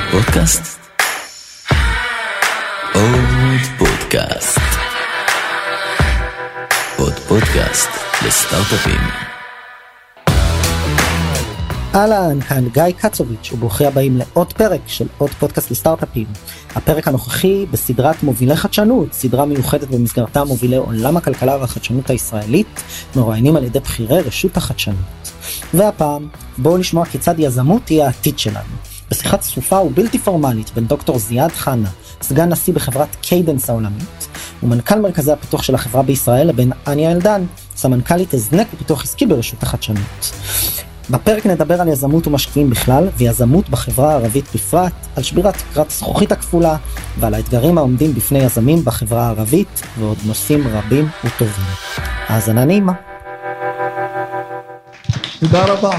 עוד פודקאסט? עוד פודקאסט. עוד פודקאסט לסטארט-אפים. אהלן, כאן גיא קצוביץ' וברוכים הבאים לעוד פרק של עוד פודקאסט לסטארט-אפים. הפרק הנוכחי בסדרת מובילי חדשנות, סדרה מיוחדת במסגרתה מובילי עולם הכלכלה והחדשנות הישראלית, מרואיינים על ידי בכירי רשות החדשנות. והפעם, בואו לשמוע כיצד יזמות תהיה העתיד שלנו. בשיחה צפופה ובלתי פורמלית בין דוקטור זיאד חנה, סגן נשיא בחברת קיידנס העולמית, ומנכ"ל מרכזי הפיתוח של החברה בישראל לבין אניה אלדן, סמנכ"לית הזנק ופיתוח עסקי ברשות החדשנות. בפרק נדבר על יזמות ומשקיעים בכלל, ויזמות בחברה הערבית בפרט, על שבירת תקרת זכוכית הכפולה, ועל האתגרים העומדים בפני יזמים בחברה הערבית, ועוד נושאים רבים וטובים. האזנה נעימה. תודה רבה.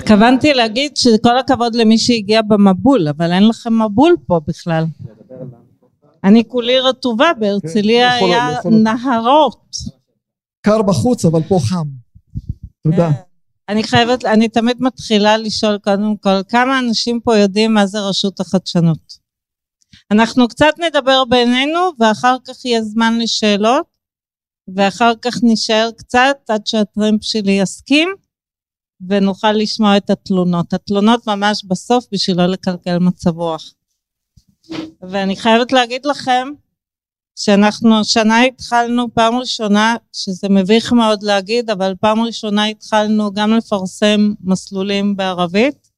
התכוונתי להגיד שכל הכבוד למי שהגיע במבול, אבל אין לכם מבול פה בכלל. אני כולי רטובה, בהרצליה כן, היה נהרות. קר בחוץ, אבל פה חם. תודה. כן. אני חייבת, אני תמיד מתחילה לשאול קודם כל, כמה אנשים פה יודעים מה זה רשות החדשנות? אנחנו קצת נדבר בינינו, ואחר כך יהיה זמן לשאלות, ואחר כך נשאר קצת עד שהטרמפ שלי יסכים, ונוכל לשמוע את התלונות. התלונות ממש בסוף בשביל לא לקלקל מצב רוח. ואני חייבת להגיד לכם, שאנחנו השנה התחלנו פעם ראשונה, שזה מביך מאוד להגיד, אבל פעם ראשונה התחלנו גם לפרסם מסלולים בערבית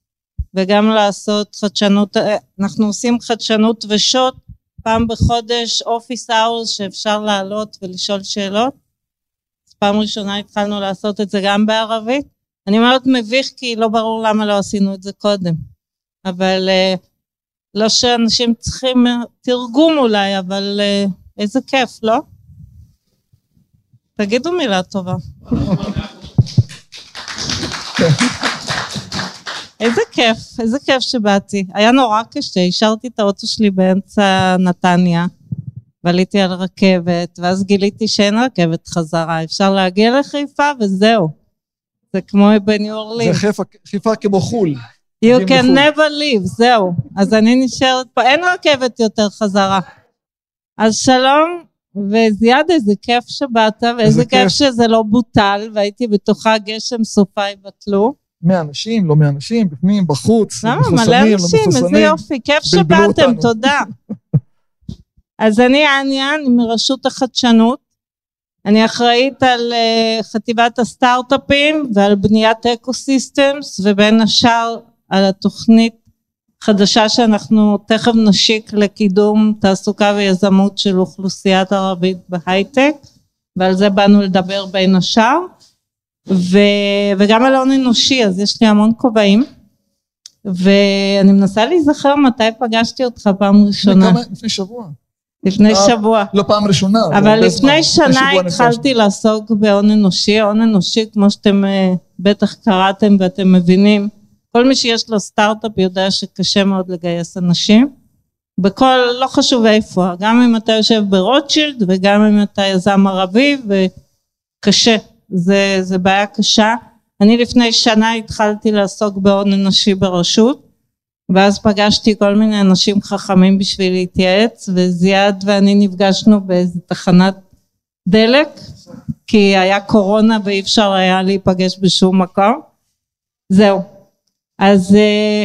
וגם לעשות חדשנות, אה, אנחנו עושים חדשנות ושוט פעם בחודש, אופיס אאורס שאפשר לעלות ולשאול שאלות. אז פעם ראשונה התחלנו לעשות את זה גם בערבית. אני אומרת מביך כי לא ברור למה לא עשינו את זה קודם, אבל אה, לא שאנשים צריכים אה, תרגום אולי, אבל אה, איזה כיף, לא? תגידו מילה טובה. איזה כיף, איזה כיף שבאתי. היה נורא קשה, השארתי את האוטו שלי באמצע נתניה, ועליתי על רכבת, ואז גיליתי שאין רכבת חזרה, אפשר להגיע לחיפה וזהו. זה כמו בניו זה אורלין. חיפה- חיפה כמו חו"ל. You can לחו"ל. never leave, זהו. אז אני נשארת פה, אין רכבת יותר חזרה. אז שלום, וזיאד, איזה כיף שבאת, ואיזה כיף כיף. שזה לא בוטל, והייתי בטוחה גשם סופה יבטלו. 100 אנשים, לא 100 אנשים, בפנים, בחוץ, למה? מחוסנים, מלא לא אנשים, איזה. יופי, כיף שבאתם. תודה. אז אני אניה, אני מרשות החדשנות. אני אחראית על uh, חטיבת הסטארט-אפים ועל בניית ecosystems, ובין השאר על התוכנית חדשה שאנחנו תכף נשיק לקידום תעסוקה ויזמות של אוכלוסיית ערבית בהייטק, ועל זה באנו לדבר בין השאר. ו... וגם על הון אנושי, אז יש לי המון כובעים. ואני מנסה להיזכר מתי פגשתי אותך פעם לפני ראשונה. כמה- לפני שבוע. לפני אה, שבוע. לא פעם ראשונה. אבל הרבה זמן. לפני שנה התחלתי לעסוק בהון אנושי. הון אנושי, כמו שאתם אה, בטח קראתם ואתם מבינים, כל מי שיש לו סטארט-אפ יודע שקשה מאוד לגייס אנשים. בכל, לא חשוב איפה, גם אם אתה יושב ברוטשילד וגם אם אתה יזם ערבי, וקשה, זה, זה בעיה קשה. אני לפני שנה התחלתי לעסוק בהון אנושי ברשות, ואז פגשתי כל מיני אנשים חכמים בשביל להתייעץ, וזיאד ואני נפגשנו באיזה תחנת דלק, כי היה קורונה ואי אפשר היה להיפגש בשום מקום. זהו. אז אה,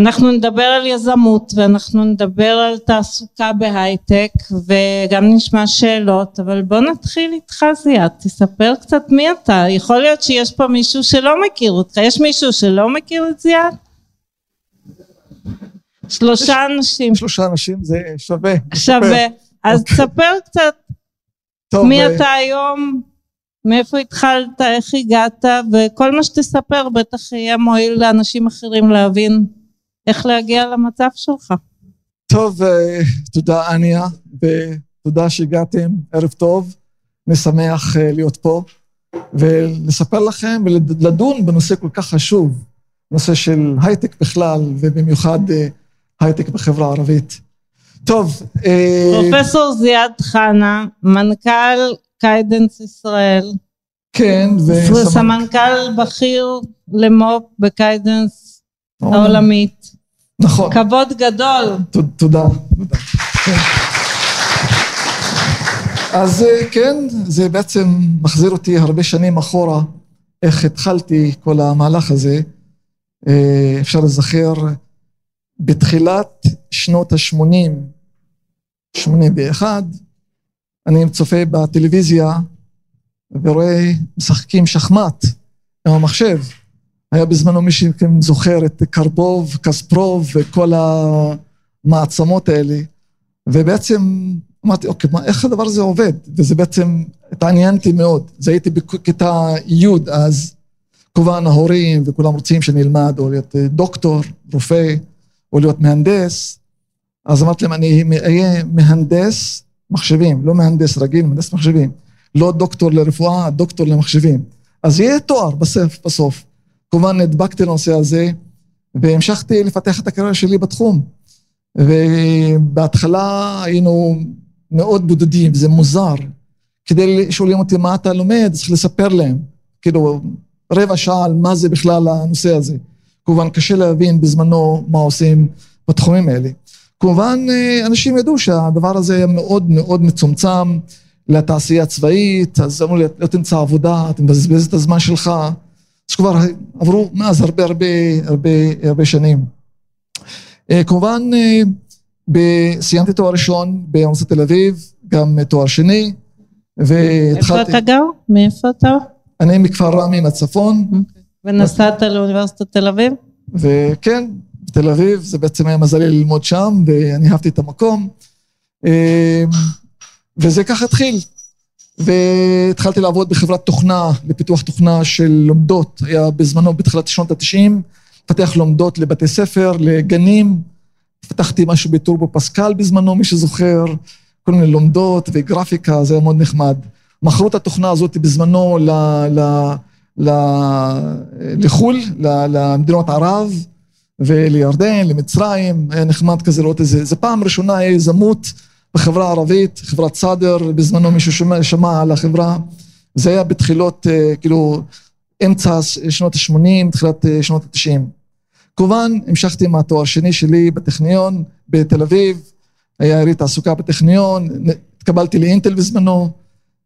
אנחנו נדבר על יזמות ואנחנו נדבר על תעסוקה בהייטק וגם נשמע שאלות, אבל בוא נתחיל איתך זיאד, תספר קצת מי אתה. יכול להיות שיש פה מישהו שלא מכיר אותך. יש מישהו שלא מכיר את זיאד? שלושה אנשים. שלושה אנשים זה שווה. שווה. אז תספר קצת טוב, מי אה, אתה היום, מאיפה התחלת, איך הגעת, וכל מה שתספר בטח יהיה מועיל לאנשים אחרים להבין איך להגיע למצב שלך. טוב, אה, תודה אניה, ותודה שהגעתם, ערב טוב. אני שמח אה, להיות פה, ולספר לכם ולדון בנושא כל כך חשוב, נושא של הייטק בכלל, ובמיוחד אה, הייטק בחברה הערבית. טוב, פרופסור זיאד חנה, מנכ"ל קיידנס ישראל, כן, וסמנכ"ל בכיר למו"פ בקיידנס העולמית. נכון. כבוד גדול. תודה. אז אה, כן, זה בעצם מחזיר אותי הרבה שנים אחורה, איך התחלתי כל המהלך הזה. אה, אפשר לזכר, בתחילת שנות ה-80, 81, אני צופה בטלוויזיה ורואה משחקים שחמט עם המחשב. היה בזמנו מי שזוכר את קרפוב, קספרוב וכל המעצמות האלה. ובעצם אמרתי, אוקיי, מה, איך הדבר הזה עובד? וזה בעצם התעניינתי מאוד. זה הייתי בכיתה י' אז, כמובן ההורים וכולם רוצים שאני אלמד או להיות דוקטור, רופא, או להיות מהנדס. אז אמרתי להם, אני אהיה מהנדס מחשבים, לא מהנדס רגיל, מהנדס מחשבים. לא דוקטור לרפואה, דוקטור למחשבים. אז יהיה תואר בסוף, בסוף. כמובן נדבקתי לנושא הזה, והמשכתי לפתח את הקריירה שלי בתחום. ובהתחלה היינו מאוד בודדים, זה מוזר. כדי שואלים אותי מה אתה לומד, צריך לספר להם. כאילו, רבע שעה על מה זה בכלל הנושא הזה. כמובן, קשה להבין בזמנו מה עושים בתחומים האלה. כמובן, אנשים ידעו שהדבר הזה היה מאוד מאוד מצומצם לתעשייה הצבאית, אז אמרו לי, לא תמצא עבודה, אתה מבזבז את הזמן שלך. אז כבר עברו מאז הרבה הרבה הרבה הרבה שנים. כמובן, סיימתי תואר ראשון באוניברסיטת תל אביב, גם תואר שני, והתחלתי... איפה אתה גר? מאיפה אתה? אני מכפר רמי מהצפון. ונסעת לאוניברסיטת תל אביב? וכן, בתל אביב, זה בעצם היה מזלי ללמוד שם, ואני אהבתי את המקום. וזה ככה התחיל. והתחלתי לעבוד בחברת תוכנה, לפיתוח תוכנה של לומדות, היה בזמנו בתחילת שנות ה-90, פתח לומדות לבתי ספר, לגנים, פתחתי משהו בטורבו פסקל בזמנו, מי שזוכר, כל מיני לומדות וגרפיקה, זה היה מאוד נחמד. מכרו את התוכנה הזאת בזמנו ל, ל, ל, לחו"ל, למדינות ערב ולירדן, למצרים, היה נחמד כזה לראות איזה, זה פעם ראשונה היה יזמות בחברה הערבית, חברת סאדר, בזמנו מישהו שמע, שמע על החברה, זה היה בתחילות, כאילו, אמצע שנות ה-80, תחילת שנות ה-90. כמובן, המשכתי עם התואר השני שלי בטכניון, בתל אביב, היה יריד תעסוקה בטכניון, התקבלתי לאינטל בזמנו,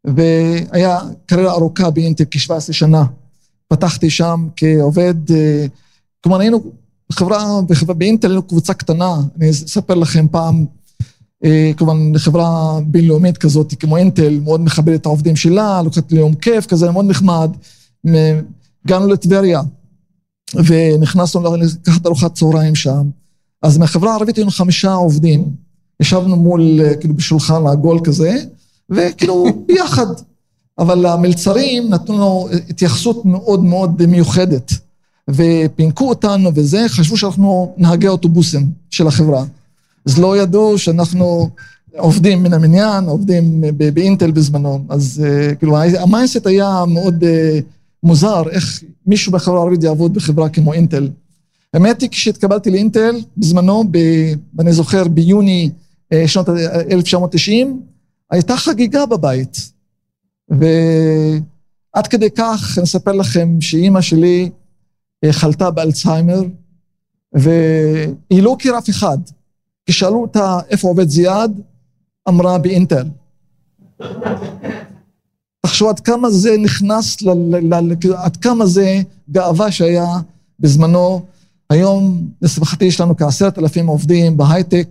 והיה קריירה ארוכה באינטל כ-17 שנה. פתחתי שם כעובד, כלומר היינו חברה, באינטל היינו קבוצה קטנה, אני אספר לכם פעם, כמובן חברה בינלאומית כזאת כמו אינטל, מאוד מכבדת את העובדים שלה, לוקחת לי יום כיף כזה, מאוד נחמד. הגענו לטבריה, ונכנסנו לקחת ארוחת צהריים שם. אז מהחברה הערבית היינו חמישה עובדים. ישבנו מול, כאילו בשולחן עגול כזה, וכאילו ביחד. אבל המלצרים נתנו לנו התייחסות מאוד מאוד מיוחדת. ופינקו אותנו וזה, חשבו שאנחנו נהגי אוטובוסים של החברה. אז לא ידעו שאנחנו עובדים מן המניין, עובדים באינטל בזמנו. אז כאילו, המיינסט היה מאוד מוזר, איך מישהו בחברה הערבית יעבוד בחברה כמו אינטל. האמת היא, כשהתקבלתי לאינטל, בזמנו, ב, אני זוכר, ביוני שנות 1990, הייתה חגיגה בבית. ועד כדי כך, אני אספר לכם שאימא שלי חלתה באלצהיימר, והיא לא הכירה אף אחד. כשאלו אותה איפה עובד זיאד, אמרה באינטל. תחשוב עד כמה זה נכנס, ל, ל, ל, עד כמה זה גאווה שהיה בזמנו. היום, לשמחתי, יש לנו כעשרת אלפים עובדים בהייטק,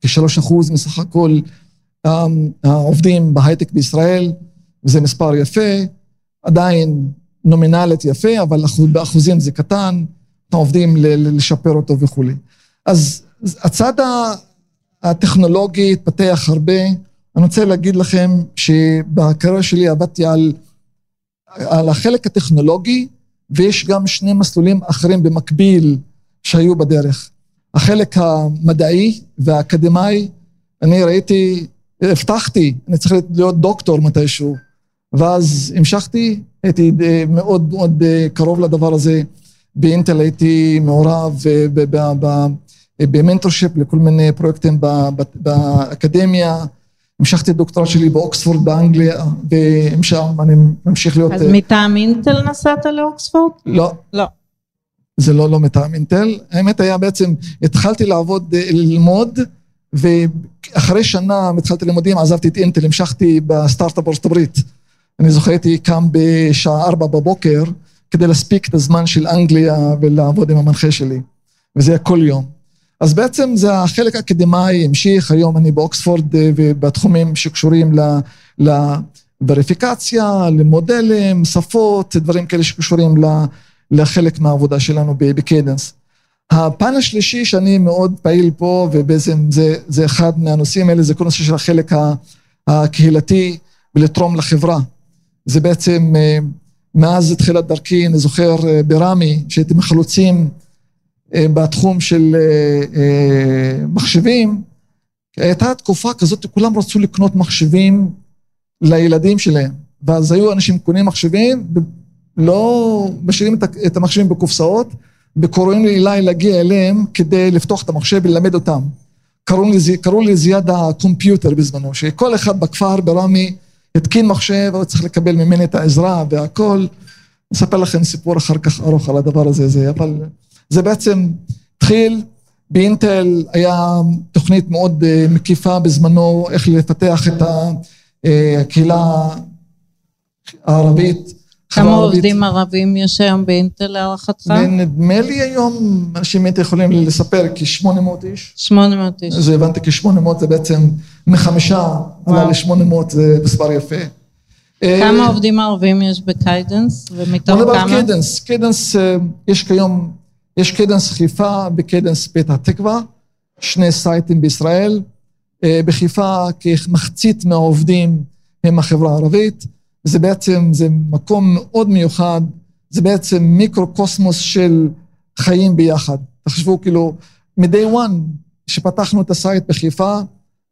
כשלוש אחוז מסך הכל העובדים בהייטק בישראל, וזה מספר יפה, עדיין נומינלית יפה, אבל באחוזים זה קטן, אנחנו עובדים לשפר אותו וכולי. אז הצד הטכנולוגי התפתח הרבה. אני רוצה להגיד לכם שבקריירה שלי עבדתי על, על החלק הטכנולוגי, ויש גם שני מסלולים אחרים במקביל שהיו בדרך. החלק המדעי והאקדמאי, אני ראיתי, הבטחתי, אני צריך להיות דוקטור מתישהו, ואז המשכתי, הייתי מאוד מאוד קרוב לדבר הזה. באינטל הייתי מעורב ב mentorship לכל מיני פרויקטים באקדמיה, המשכתי הדוקטורט שלי באוקספורד באנגליה, ומשם אני ממשיך להיות... אז אה, מטעם אינטל נסעת לאוקספורד? לא, לא. זה לא, לא מטעם אינטל. האמת היה בעצם, התחלתי לעבוד, אה, ללמוד, ואחרי שנה התחלתי לימודים, עזבתי את אינטל, המשכתי בסטארט-אפ בארצות הברית. אני זוכר הייתי קם בשעה ארבע בבוקר, כדי להספיק את הזמן של אנגליה ולעבוד עם המנחה שלי. וזה היה כל יום. אז בעצם זה החלק האקדמאי המשיך, היום אני באוקספורד אה, ובתחומים שקשורים לווריפיקציה, למודלים, שפות, דברים כאלה שקשורים לחלק מהעבודה שלנו ב- בקיידנס. הפן השלישי שאני מאוד פעיל פה, ובעצם זה, זה אחד מהנושאים האלה, זה כל נושא של החלק הקהילתי ולתרום לחברה. זה בעצם, אה, מאז תחילת דרכי, אני זוכר אה, ברמי, שהייתי מחלוצים אה, בתחום של מחשבים, הייתה תקופה כזאת, כולם רצו לקנות מחשבים לילדים שלהם. ואז היו אנשים קונים מחשבים, לא משאירים את המחשבים בקופסאות, וקוראים לי להגיע אליהם כדי לפתוח את המחשב וללמד אותם. קראו לי, קראו לי זיאד הקומפיוטר בזמנו, שכל אחד בכפר ברמי התקין מחשב, הוא צריך לקבל ממני את העזרה והכל. אספר לכם סיפור אחר כך ארוך על הדבר הזה, זה, אבל זה בעצם התחיל, באינטל היה תוכנית מאוד אה, מקיפה בזמנו, איך לפתח את אה, הקהילה הערבית. כמה עובדים ערבים יש היום באינטל להערכתך? נדמה לי היום, אנשים הייתי יכולים לספר, כ-800 איש. 800 איש. זה הבנתי, כ-800 זה בעצם מחמישה עלה ל-800, זה מספר יפה. כמה עובדים ערבים יש בקיידנס, ומתוך כמה? בוא נדבר על קיידנס. קיידנס, יש כיום, יש קיידנס חיפה וקיידנס פתח תקווה, שני סייטים בישראל. בחיפה כמחצית מהעובדים הם החברה הערבית. זה בעצם, זה מקום מאוד מיוחד, זה בעצם מיקרו-קוסמוס של חיים ביחד. תחשבו כאילו, מ-day one, כשפתחנו את ה site בחיפה,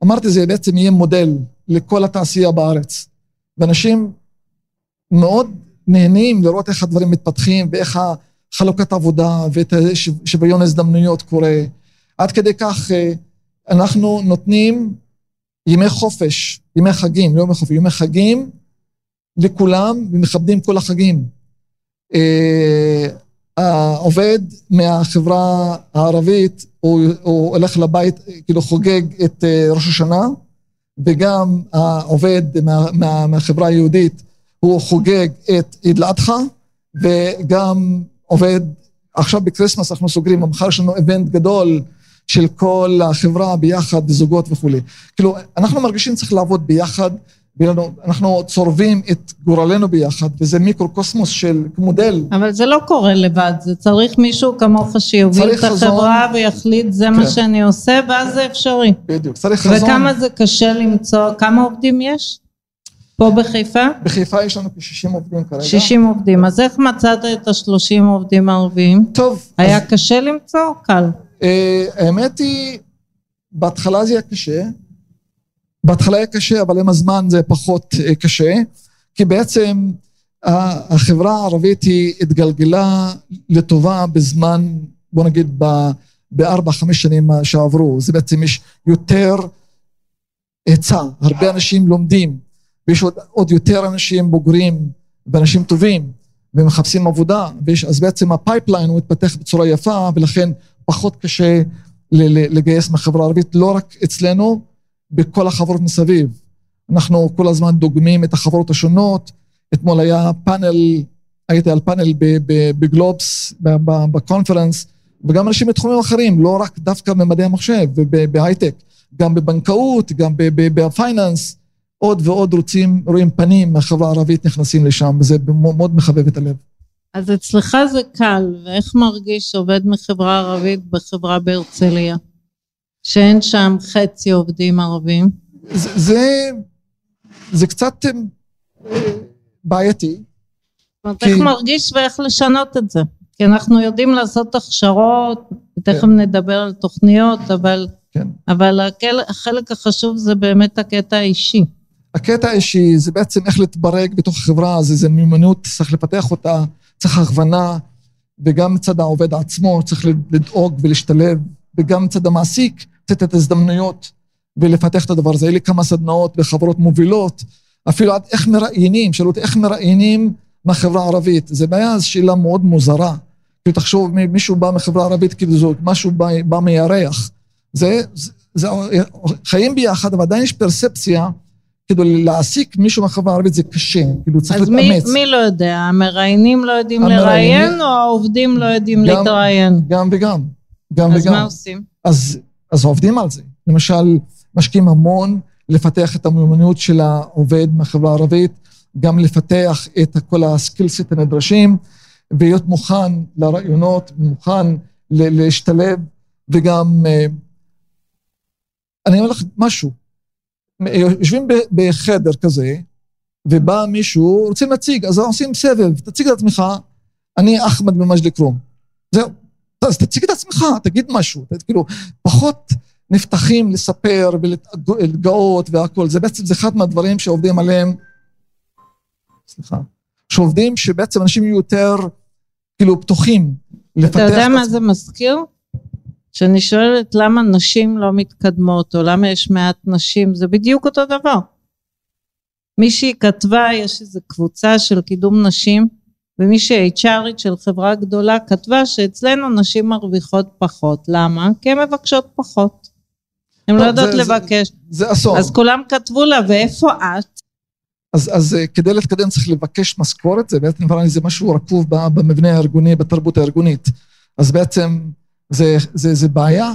אמרתי זה בעצם יהיה מודל לכל התעשייה בארץ. ואנשים מאוד נהנים לראות איך הדברים מתפתחים ואיך החלוקת עבודה ואת שוויון הזדמנויות קורה. עד כדי כך אנחנו נותנים ימי חופש, ימי חגים, לא ימי חופש, ימי חגים לכולם ומכבדים כל החגים. העובד מהחברה הערבית, הוא, הוא הולך לבית, כאילו חוגג את ראש השנה, וגם העובד מה, מה, מהחברה היהודית, הוא חוגג את עיד אל-אדחא, וגם עובד, עכשיו ב Christmas אנחנו סוגרים, מחר יש לנו event גדול של כל החברה ביחד, זוגות וכולי. כאילו, אנחנו מרגישים שצריך לעבוד ביחד, ואנחנו צורבים את גורלנו ביחד, וזה מיקרו-קוסמוס של מודל. אבל זה לא קורה לבד, זה צריך מישהו כמוך שיוביל את החברה חזון. ויחליט, זה כן. מה שאני עושה, ואז זה אפשרי. בדיוק, צריך חזון. וכמה זה קשה למצוא, כמה עובדים יש? פה בחיפה? בחיפה יש לנו כ-60 עובדים כרגע. 60 עובדים, אז איך מצאת את ה-30 עובדים הערביים? טוב. היה אז... קשה למצוא? קל. אה, האמת היא, בהתחלה זה היה קשה. בהתחלה היה קשה, אבל עם הזמן זה פחות קשה, כי בעצם החברה הערבית היא התגלגלה לטובה בזמן, בוא נגיד, בארבע, חמש שנים שעברו. זה בעצם יש יותר היצע, הרבה אנשים לומדים, ויש עוד, עוד יותר אנשים בוגרים ואנשים טובים, ומחפשים עבודה, ויש, אז בעצם ה pipeline הוא מתפתח בצורה יפה, ולכן פחות קשה לגייס מהחברה הערבית, לא רק אצלנו, בכל החברות מסביב. אנחנו כל הזמן דוגמים את החברות השונות. אתמול היה פאנל, הייתי על פאנל בגלובס, ב conference, וגם אנשים בתחומים אחרים, לא רק דווקא במדעי המחשב ובהייטק, גם בבנקאות, גם ב finance, עוד ועוד רוצים, רואים פנים מהחברה הערבית נכנסים לשם, וזה מאוד מחבב את הלב. אז אצלך זה קל, ואיך מרגיש עובד מחברה ערבית בחברה בהרצליה? שאין שם חצי עובדים ערבים? זה, זה, זה קצת אה, בעייתי. זאת אומרת, כי... איך מרגיש ואיך לשנות את זה? כי אנחנו יודעים לעשות הכשרות, ותכף כן. נדבר על תוכניות, אבל, כן. אבל החלק החשוב זה באמת הקטע האישי. הקטע האישי זה בעצם איך להתברג בתוך החברה, זה, זה מיומנות, צריך לפתח אותה, צריך הכוונה, וגם מצד העובד עצמו צריך לדאוג ולהשתלב, וגם מצד המעסיק לתת את ההזדמנויות ולפתח את הדבר הזה. היו לי כמה סדנאות בחברות מובילות, אפילו עד איך מראיינים, שאלו אותי איך מראיינים מהחברה הערבית. זו בעיה, זו שאלה מאוד מוזרה. כאילו תחשוב, מישהו בא מחברה ערבית, כאילו זה משהו בא, בא מירח. זה, זה, זה, חיים ביחד, אבל עדיין יש פרספציה, כאילו להעסיק מישהו מהחברה הערבית זה קשה, כאילו צריך להתאמץ. אז מי, מי לא יודע? המראיינים לא יודעים לראיין, או העובדים לא יודעים להתראיין? גם וגם. גם אז וגם. מה עושים? אז, אז עובדים על זה. למשל, משקיעים המון לפתח את המיומנות של העובד מהחברה הערבית, גם לפתח את כל הסקילסט הנדרשים, ולהיות מוכן לרעיונות, מוכן להשתלב, וגם, אה, אני אומר לך משהו, יושבים בחדר כזה, ובא מישהו, רוצים להציג, אז עושים סבב, תציג את עצמך, אני אחמד ממג'ד כרום. זהו, אז תציג את עצמך, תגיד משהו, כאילו, פחות נפתחים לספר ולהתגאות והכול, זה בעצם, זה אחד מהדברים שעובדים עליהם, סליחה, שעובדים שבעצם אנשים יהיו יותר, כאילו, פתוחים לפתח... אתה יודע מה זה מזכיר? כשאני שואלת למה נשים לא מתקדמות, או למה יש מעט נשים, זה בדיוק אותו דבר. מישהי כתבה, יש איזו קבוצה של קידום נשים, ומישהי HRית של חברה גדולה כתבה שאצלנו נשים מרוויחות פחות. למה? כי הן מבקשות פחות. הן לא יודעות לבקש. זה, זה אסון. אז כולם כתבו לה, ואיפה את? אז, אז אה, כדי להתקדם צריך לבקש משכורת, זה בעצם נראה לי זה משהו רקוב במבנה הארגוני, בתרבות הארגונית. אז בעצם זה, זה, זה בעיה,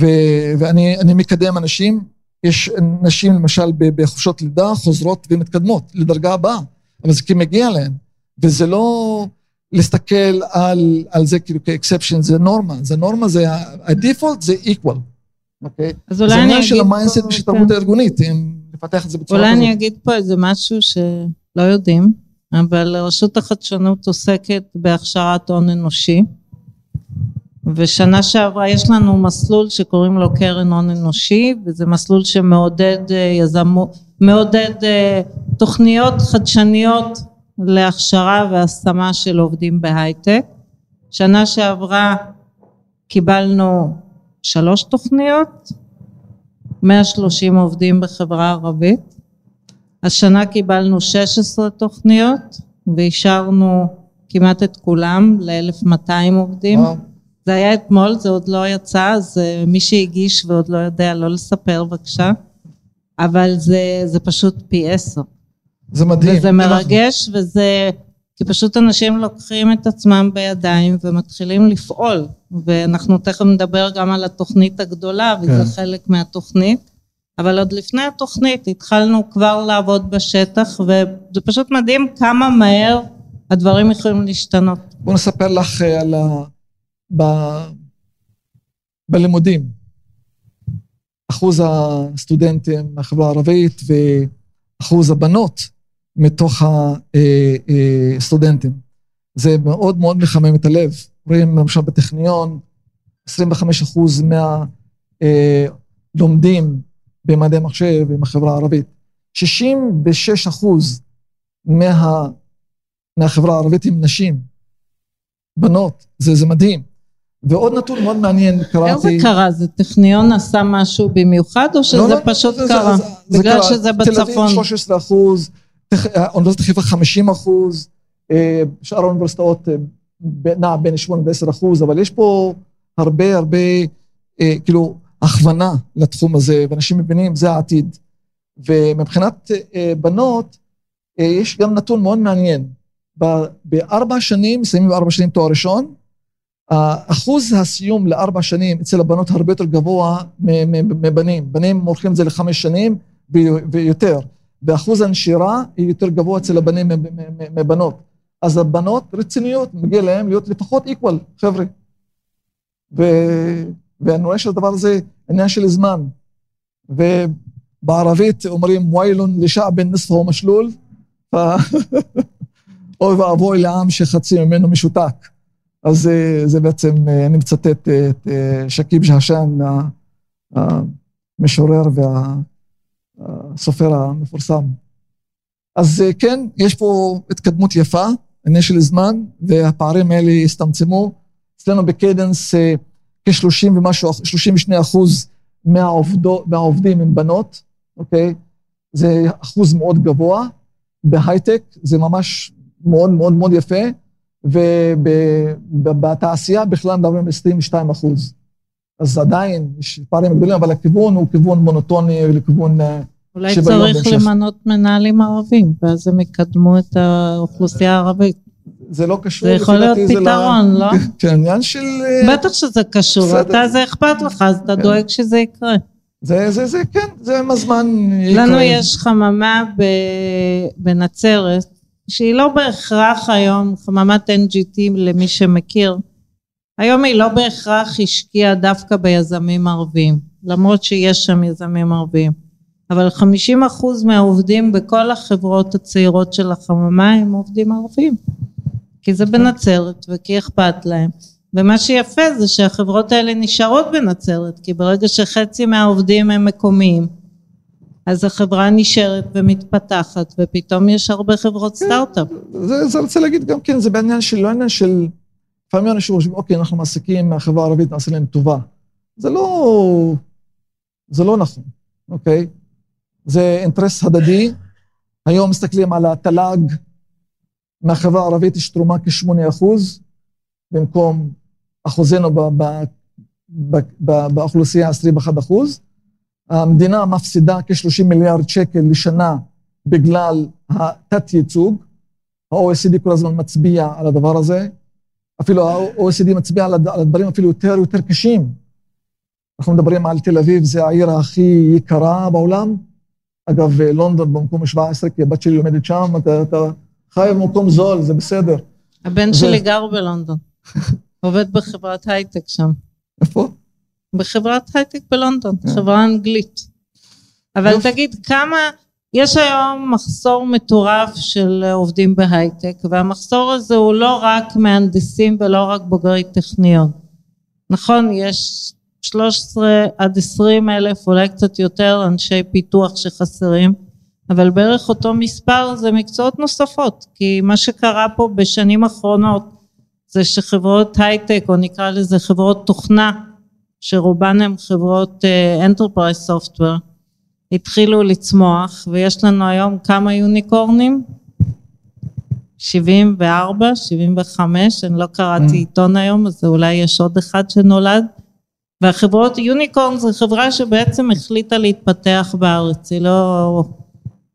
ו, ואני מקדם אנשים, יש נשים למשל בחופשות לידה חוזרות ומתקדמות לדרגה הבאה, אבל זה כי מגיע להן, וזה לא להסתכל על, על זה כאילו כאקספשן, זה נורמה, זה נורמה, זה, ה default זה equal, אוקיי? אז אולי אני אגיד. זה עניין של ה mindset ושל תרבות כן. הארגונית, אם לפתח את זה בצורה כזאת. אולי אני אגיד פה איזה משהו שלא יודעים, אבל רשות החדשנות עוסקת בהכשרת הון אנושי. ושנה שעברה יש לנו מסלול שקוראים לו קרן הון אנושי וזה מסלול שמעודד אה, יזמו, מעודד אה, תוכניות חדשניות להכשרה והשמה של עובדים בהייטק. שנה שעברה קיבלנו שלוש תוכניות, 130 עובדים בחברה הערבית. השנה קיבלנו 16 תוכניות ואישרנו כמעט את כולם ל-1200 עובדים. וואו. זה היה אתמול, זה עוד לא יצא, אז אה, מי שהגיש ועוד לא יודע, לא לספר בבקשה, אבל זה, זה פשוט פי עשר. זה מדהים. וזה מרגש, אנחנו... וזה... כי פשוט אנשים לוקחים את עצמם בידיים ומתחילים לפעול, ואנחנו תכף נדבר גם על התוכנית הגדולה, וזה כן. חלק מהתוכנית, אבל עוד לפני התוכנית התחלנו כבר לעבוד בשטח, וזה פשוט מדהים כמה מהר הדברים יכולים להשתנות. בוא נספר לך אה, על ה... ב... בלימודים. אחוז הסטודנטים מהחברה הערבית ואחוז הבנות מתוך הסטודנטים. זה מאוד מאוד מחמם את הלב. רואים למשל בטכניון, 25 אחוז מהלומדים במדעי מחשב עם החברה הערבית. 66 אחוז מה, מהחברה הערבית הם נשים, בנות, זה, זה מדהים. ועוד נתון מאוד מעניין, קראתי... איך זה קרה? זה טכניון עשה משאר במיוחד, או שזה לא, לא, פשוט זה, קרה? זה, זה, בגלל זה שזה בצפון. תל אביב 13 אחוז, אוניברסיטת חיפה 50 אחוז, אה, שאר האוניברסיטאות אה, נע בין 8 ל-10 אחוז, אבל יש פה הרבה הרבה, אה, כאילו, הכוונה לתחום הזה, ואנשים מבינים, זה העתיד. ומבחינת בנות, יש גם נתון מאוד מעניין. בארבע שנים, מסיימים ארבע שנים תואר ראשון, אחוז הסיום לארבע שנים אצל הבנות הרבה יותר גבוה מבנים. בנים מורחים את זה לחמש שנים ויותר. ואחוז הנשירה היא יותר גבוה אצל הבנים מבנות. אז הבנות רציניות, מגיע להם להיות לפחות איקוול, חבר'ה. ו... ואני רואה שהדבר הזה עניין של זמן. ובערבית אומרים ויילון לשעבן נספו משלול, אוי ואבוי לעם שחצי ממנו משותק. אז זה בעצם, אני מצטט את שכיב ז'השן, המשורר והסופר המפורסם. אז כן, יש פה התקדמות יפה, עניין של זמן, והפערים האלה הצטמצמו. אצלנו ב Cadence כ-30 ומשהו, 32 אחוז מהעובדו, מהעובדים הם בנות, אוקיי? זה אחוז מאוד גבוה. בהייטק זה ממש מאוד מאוד מאוד יפה, ובתעשייה בכלל מדברים על 22 אחוז. אז עדיין יש פערים גדולים, אבל הכיוון הוא כיוון מונוטוני לכיוון אה, אולי צריך למנות מנהלים ערבים, ואז הם יקדמו את האוכלוסייה הערבית. זה לא קשור, זה יכול להיות פתרון, לא? כן, עניין של... אה, בטח שזה קשור, אתה זה אכפת לך, אז אתה כן. דואג שזה יקרה. זה, זה, זה, כן, זה עם הזמן יקרה. לנו יש חממה בנצרת, שהיא לא בהכרח היום, חממת NGT למי שמכיר, היום היא לא בהכרח השקיעה דווקא ביזמים ערביים, למרות שיש שם יזמים ערביים. אבל 50 אחוז מהעובדים בכל החברות הצעירות של החממה הם עובדים ערבים. כי זה בנצרת וכי אכפת להם. ומה שיפה זה שהחברות האלה נשארות בנצרת, כי ברגע שחצי מהעובדים הם מקומיים, אז החברה נשארת ומתפתחת, ופתאום יש הרבה חברות כן, סטארט-אפ. זה, זה רוצה להגיד גם כן, זה בעניין של, לא עניין של, לפעמים אנשים חושבים, אוקיי, אנחנו מעסיקים מהחברה הערבית, נעשה להם טובה. זה לא, זה לא נכון, אוקיי? זה אינטרס הדדי. היום מסתכלים על התל"ג, מהחברה הערבית יש תרומה כ-8 אחוז, במקום אחוזנו באוכלוסייה 21 אחוז. המדינה מפסידה כ-30 מיליארד שקל לשנה בגלל התת-ייצוג. ה-OECD כל הזמן מצביע על הדבר הזה. אפילו ה-OECD מצביע על הדברים אפילו יותר יותר קשים. אנחנו מדברים על תל אביב, זו העיר הכי יקרה בעולם. אגב, לונדון במקום 17, כי הבת שלי לומדת שם, אתה, אתה חי במקום זול, זה בסדר. הבן ו... שלי גר בלונדון. עובד בחברת הייטק שם. איפה? בחברת הייטק בלונדון, yeah. כן. חברה אנגלית. אבל יופ. תגיד, כמה... יש היום מחסור מטורף של עובדים בהייטק, והמחסור הזה הוא לא רק מהנדסים ולא רק בוגרי טכניון. נכון, יש 13 עד 20 אלף, אולי קצת יותר, אנשי פיתוח שחסרים, אבל בערך אותו מספר זה מקצועות נוספות, כי מה שקרה פה בשנים האחרונות זה שחברות הייטק, או נקרא לזה חברות תוכנה, שרובן הן חברות enterprise uh, software, התחילו לצמוח, ויש לנו היום כמה יוניקורנים? 74, 75, אני לא קראתי mm. עיתון היום, אז אולי יש עוד אחד שנולד. והחברות unicorn זו חברה שבעצם החליטה להתפתח בארץ, היא לא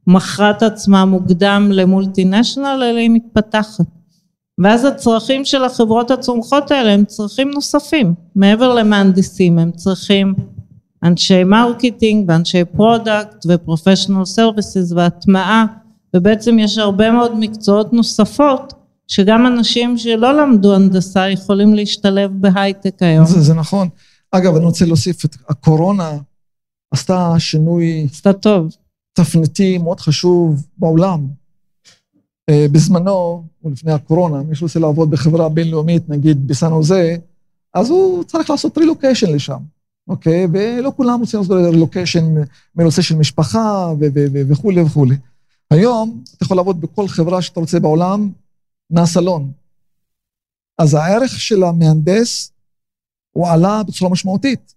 מכרה את עצמה מוקדם ל multinational אלא היא מתפתחת. ואז הצרכים של החברות הצומחות האלה הם צרכים נוספים, מעבר למהנדסים, הם צריכים אנשי marketing ואנשי product ו professional services והטמעה ובעצם יש הרבה מאוד מקצועות נוספות שגם אנשים שלא למדו הנדסה יכולים להשתלב בהייטק היום. זה, זה נכון. אגב, אני רוצה להוסיף את הקורונה עשתה שינוי... עשתה טוב. תפניתי מאוד חשוב בעולם. אה, בזמנו, או לפני הקורונה, מי שרוצה לעבוד בחברה בינלאומית, נגיד בסן הוזה, אז הוא צריך לעשות רילוקיישן לשם, אוקיי? ולא כולם רוצים לעשות רילוקיישן מנושא של משפחה וכולי וכולי. היום אתה יכול לעבוד בכל חברה שאתה רוצה בעולם מהסלון. אז הערך של המהנדס הוא עלה בצורה משמעותית.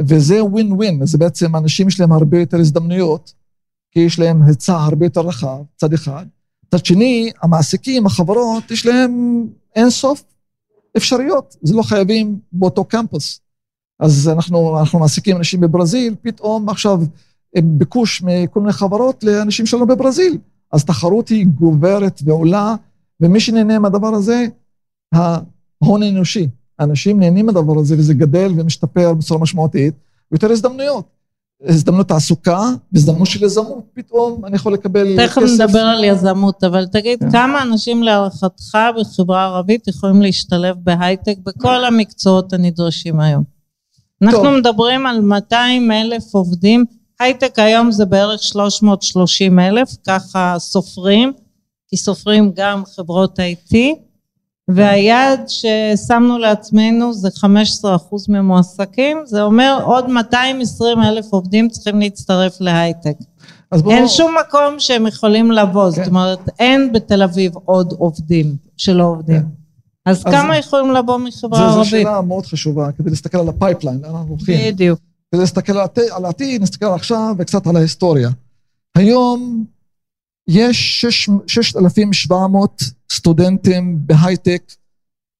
וזה ווין ווין, זה בעצם אנשים יש להם הרבה יותר הזדמנויות, כי יש להם היצע הרבה יותר רחב, צד אחד. מצד שני, המעסיקים, החברות, יש להם אין סוף אפשרויות, זה לא חייבים באותו קמפוס. אז אנחנו, אנחנו מעסיקים אנשים בברזיל, פתאום עכשיו ביקוש מכל מיני חברות לאנשים שלנו בברזיל. אז תחרות היא גוברת ועולה, ומי שנהנה מהדבר הזה, ההון האנושי. אנשים נהנים מהדבר הזה וזה גדל ומשתפר בצורה משמעותית, ויותר הזדמנויות. הזדמנות תעסוקה, הזדמנות של יזמות, פתאום אני יכול לקבל כסף. תכף נדבר על יזמות, אבל תגיד, כן. כמה אנשים להערכתך בחברה הערבית יכולים להשתלב בהייטק בכל המקצועות הנדרשים היום? אנחנו טוב. מדברים על 200 אלף עובדים, הייטק היום זה בערך 330 אלף, ככה סופרים, כי סופרים גם חברות IT, והיעד ששמנו לעצמנו זה 15 אחוז ממועסקים, זה אומר עוד 220 אלף עובדים צריכים להצטרף להייטק. בוא... אין שום מקום שהם יכולים לבוא, כן. זאת אומרת אין בתל אביב עוד עובדים שלא עובדים. כן. אז, אז כמה יכולים לבוא מחברה ערבית? זו שאלה מאוד חשובה, כדי להסתכל על ה pipeline, לאן אנחנו הולכים. בדיוק. כדי להסתכל על העתיד, על העתיד, נסתכל על עכשיו וקצת על ההיסטוריה. היום יש 6,700 סטודנטים בהייטק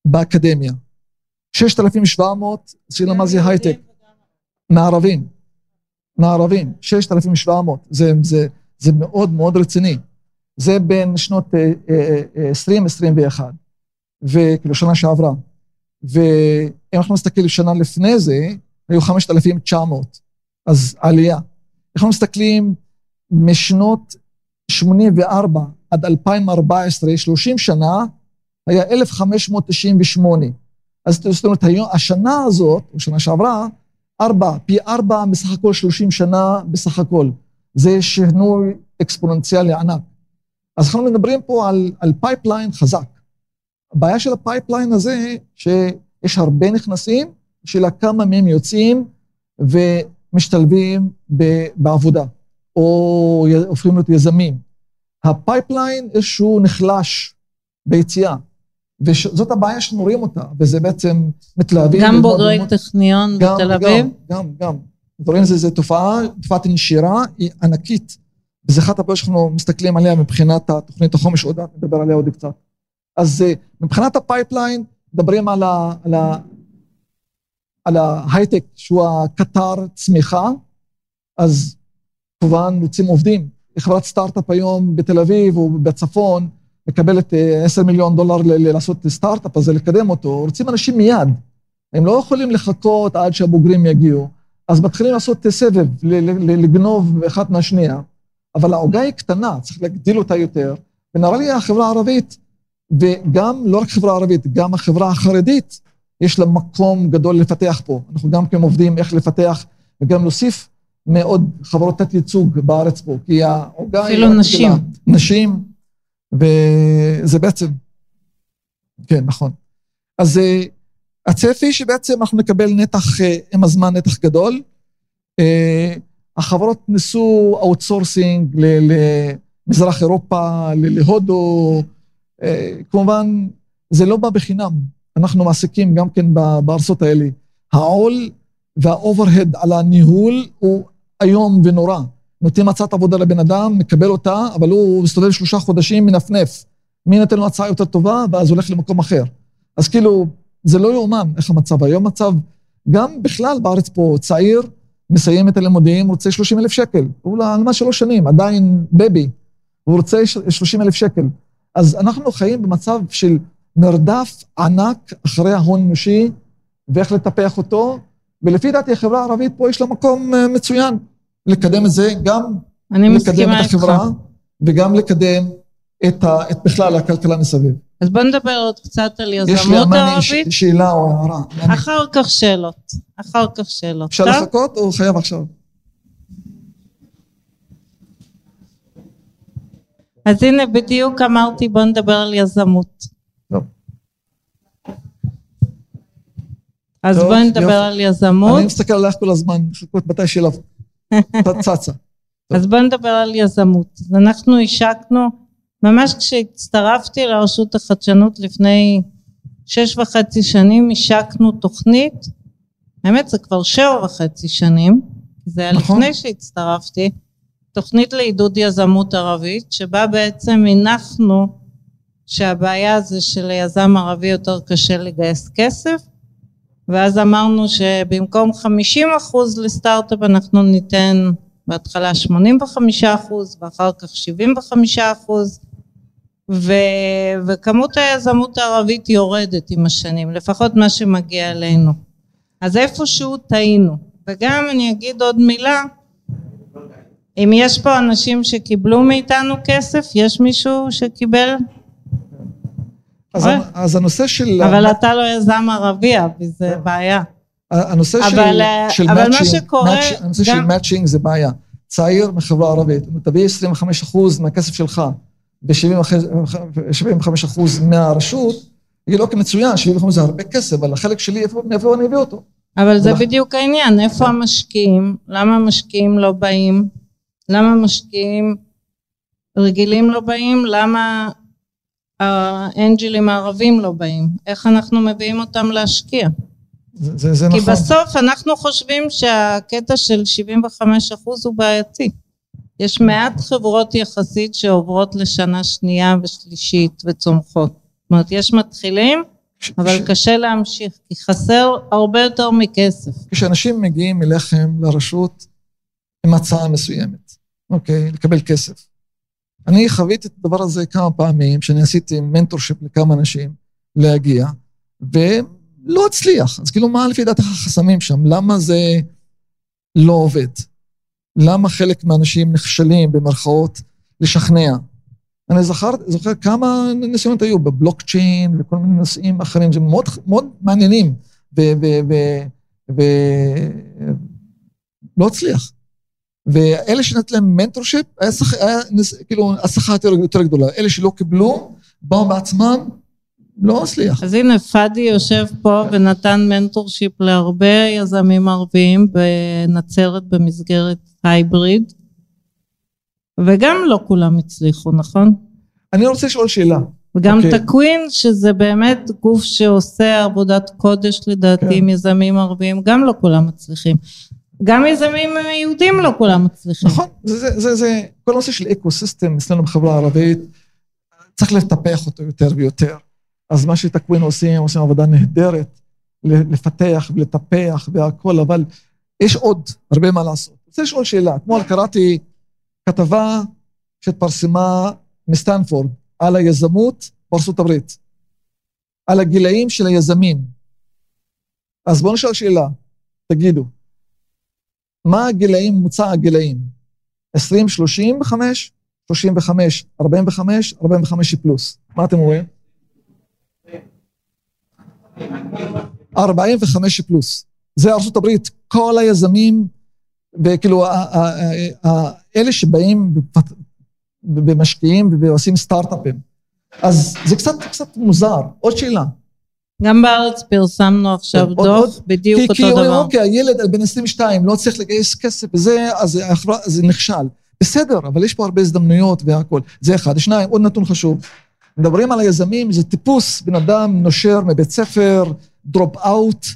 באקדמיה. 6,700, שאלה מה זה הייטק? מערבים. מערבים, 6,700. זה, זה, זה מאוד מאוד רציני. זה בין שנות 20-21, וכאילו שנה שעברה. ואם אנחנו מסתכלים שנה לפני זה, היו 5,900, אז עלייה. אנחנו מסתכלים משנות 84 עד 2014, 30 שנה, היה 1,598. אז זאת אומרת, השנה הזאת, או שנה שעברה, ארבע, פי ארבע בסך הכל 30 שנה בסך הכל. זה שינוי אקספוננציאלי ענק. אז אנחנו מדברים פה על, על pipeline חזק. הבעיה של ה pipeline הזה, שיש הרבה נכנסים, שאלה כמה מהם יוצאים ומשתלבים בעבודה, או הופכים להיות יזמים. ה pipeline איזשהו נחלש ביציאה, וזאת הבעיה שאנחנו רואים אותה, וזה בעצם מתלהבים. גם בוגרי טכניון בתל אביב? גם, גם, גם. דברים זה, זה תופעה, תופעת הנשירה היא ענקית. וזו אחת הבעיות שאנחנו מסתכלים עליה מבחינת התוכנית החומש, עוד מעט נדבר עליה עוד קצת. אז אה, מבחינת ה pipeline, מדברים על, ה, על, ה, על ההייטק, שהוא הקטר צמיחה, אז כמובן רוצים עובדים. חברת סטארט-אפ היום בתל אביב או בצפון, מקבלת 10 אה, מיליון דולר לעשות סטארט-אפ הזה, לקדם אותו, רוצים אנשים מיד. הם לא יכולים לחכות עד שהבוגרים יגיעו, אז מתחילים לעשות סבב, לגנוב אחת מהשנייה. אבל העוגה היא קטנה, צריך להגדיל אותה יותר, ונראה לי החברה הערבית, וגם, לא רק החברה הערבית, גם החברה החרדית, יש לה מקום גדול לפתח פה. אנחנו גם כן עובדים איך לפתח וגם להוסיף מאוד חברות תת-ייצוג בארץ פה, כי העוגה היא... אפילו נשים. נשים, וזה בעצם... כן, נכון. אז אה, הצפי שבעצם אנחנו נקבל נתח, אה, עם הזמן נתח גדול. אה, החברות ניסו outsourcing למזרח אירופה, להודו, כמובן, זה לא בא בחינם. אנחנו מעסיקים גם כן בארצות האלה. העול והאוברהד על הניהול הוא איום ונורא. נותנים הצעת עבודה לבן אדם, מקבל אותה, אבל הוא מסתובב שלושה חודשים, מנפנף. מי נותן לו הצעה יותר טובה, ואז הולך למקום אחר. אז כאילו, זה לא יאומן איך המצב היום. מצב, גם בכלל בארץ פה, צעיר, מסיים את הלימודים, רוצה 30 אלף שקל. הוא לעלמה שלוש שנים, עדיין בבי. הוא רוצה 30 אלף שקל. אז אנחנו חיים במצב של מרדף ענק אחרי ההון אנושי, ואיך לטפח אותו, ולפי דעתי החברה הערבית פה יש לה מקום אה, מצוין לקדם את זה, גם לקדם את החברה, איתך. וגם לקדם את, ה, את בכלל הכלכלה מסביב. אז בוא נדבר עוד קצת על יזמות ערבית. יש לי שאלה או הערה. אחר כך שאלות. אחר כך שאלות. אפשר לחכות או חייב עכשיו? אז הנה בדיוק אמרתי בוא נדבר על יזמות. טוב. אז בואי נדבר על יזמות. אני מסתכל עליך כל הזמן, חכות מתי שאלה צצה. אז בואי נדבר על יזמות. אנחנו השקנו ממש כשהצטרפתי לרשות החדשנות לפני שש וחצי שנים השקנו תוכנית, האמת זה כבר שבע וחצי שנים, זה היה נכון. לפני שהצטרפתי, תוכנית לעידוד יזמות ערבית, שבה בעצם הנחנו שהבעיה זה שליזם ערבי יותר קשה לגייס כסף, ואז אמרנו שבמקום 50 אחוז לסטארט-אפ אנחנו ניתן בהתחלה 85 אחוז ואחר כך 75 אחוז ו, וכמות היזמות הערבית יורדת עם השנים, לפחות מה שמגיע אלינו. אז איפשהו טעינו. וגם אני אגיד עוד מילה, אם יש פה אנשים שקיבלו מאיתנו כסף, יש מישהו שקיבל? אז, אז הנושא של... אבל אתה לא יזם ערבי, אבי, זה בעיה. הנושא אבל, של, אה, של אבל מאצ'ינג, מה שקורה... מאצ', הנושא גם... של מאצ'ינג זה בעיה. צעיר מחברה ערבית, אם תביא 25% מהכסף שלך ב-75 אחוז מהרשות, יגיד, אוקיי, מצוין, 75 זה הרבה כסף, אבל החלק שלי, איפה, מאיפה אני אביא אותו? אבל זה בדיוק העניין, איפה המשקיעים? למה המשקיעים לא באים? למה משקיעים רגילים לא באים? למה האנג'לים הערבים לא באים? איך אנחנו מביאים אותם להשקיע? זה, זה, זה כי נכון. בסוף אנחנו חושבים שהקטע של 75 אחוז הוא בעייתי. יש מעט חברות יחסית שעוברות לשנה שנייה ושלישית וצומחות. זאת אומרת, יש מתחילים, ש- אבל ש- קשה להמשיך, כי חסר הרבה יותר מכסף. כשאנשים מגיעים אליכם לרשות עם הצעה מסוימת, אוקיי? לקבל כסף. אני חוויתי את הדבר הזה כמה פעמים, שאני עשיתי מנטורשיפ לכמה אנשים להגיע, ולא הצליח. אז כאילו, מה לפי דעתך החסמים שם? למה זה לא עובד? למה חלק מהאנשים נכשלים במרכאות לשכנע? אני זוכר, זוכר כמה ניסיונות היו בבלוקצ'יין וכל מיני נושאים אחרים, זה מאוד, מאוד מעניינים. ולא הצליח. ואלה שנתת להם mentorship, היה, שח... היה נס... כאילו הצלחה יותר, יותר גדולה. אלה שלא קיבלו, באו בעצמם, לא הצליח. אז הנה פאדי יושב פה ונתן mentorship להרבה יזמים ערביים בנצרת במסגרת Hybrid, וגם לא כולם הצליחו, נכון? אני רוצה לשאול שאלה. וגם אוקיי. תקווין, שזה באמת גוף שעושה עבודת קודש לדעתי כן. עם יזמים ערביים, גם לא כולם מצליחים. גם יזמים יהודים לא כולם מצליחים. נכון, זה, זה, זה, זה, כל הנושא של ecosystem אצלנו בחברה הערבית, צריך לטפח אותו יותר ויותר. אז מה שתקווין עושים, עושים עבודה נהדרת, לפתח ולטפח והכל, אבל יש עוד הרבה מה לעשות. אני רוצה לשאול שאלה, אתמול קראתי כתבה שהתפרסמה מסטנפורד על היזמות בארצות הברית, על הגילאים של היזמים. אז בואו נשאל שאלה, תגידו, מה הגילאים, ממוצע הגילאים? 20, 35, 35, 45, 45 פלוס. מה אתם רואים? 45 פלוס. זה ארצות הברית, כל היזמים, וכאילו, אלה שבאים ומשקיעים ועושים סטארט-אפים. אז זה קצת, קצת מוזר. עוד שאלה. גם בארץ פרסמנו עכשיו עוד- דוח, עוד- בדיוק כי, כי אותו אומרים, דבר. אוקיי, הילד בן 22 לא צריך לגייס כסף וזה, אז החברה, זה נכשל. בסדר, אבל יש פה הרבה הזדמנויות והכול. זה אחד. שניים, עוד נתון חשוב. מדברים על היזמים, זה טיפוס, בן אדם נושר מבית ספר, dropout,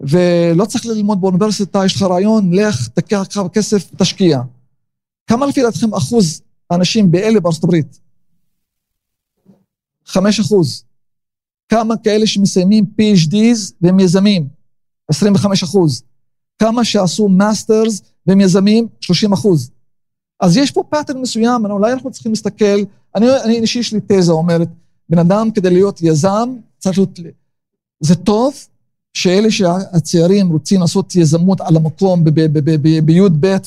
ולא צריך ללמוד באוניברסיטה, יש לך רעיון, לך, תקח כמה כסף, תשקיע. כמה לפי דעתכם אחוז האנשים באלה בארצות הברית? חמש אחוז. כמה כאלה שמסיימים PhDs והם יזמים? 25 אחוז. כמה שעשו masters והם יזמים? 30 אחוז. אז יש פה pattern מסוים, אולי אנחנו צריכים להסתכל, אני, אני אישי יש לי תזה אומרת, בן אדם כדי להיות יזם, צריך להיות, זה טוב שאלה שהצעירים רוצים לעשות יזמות על המקום בי"ב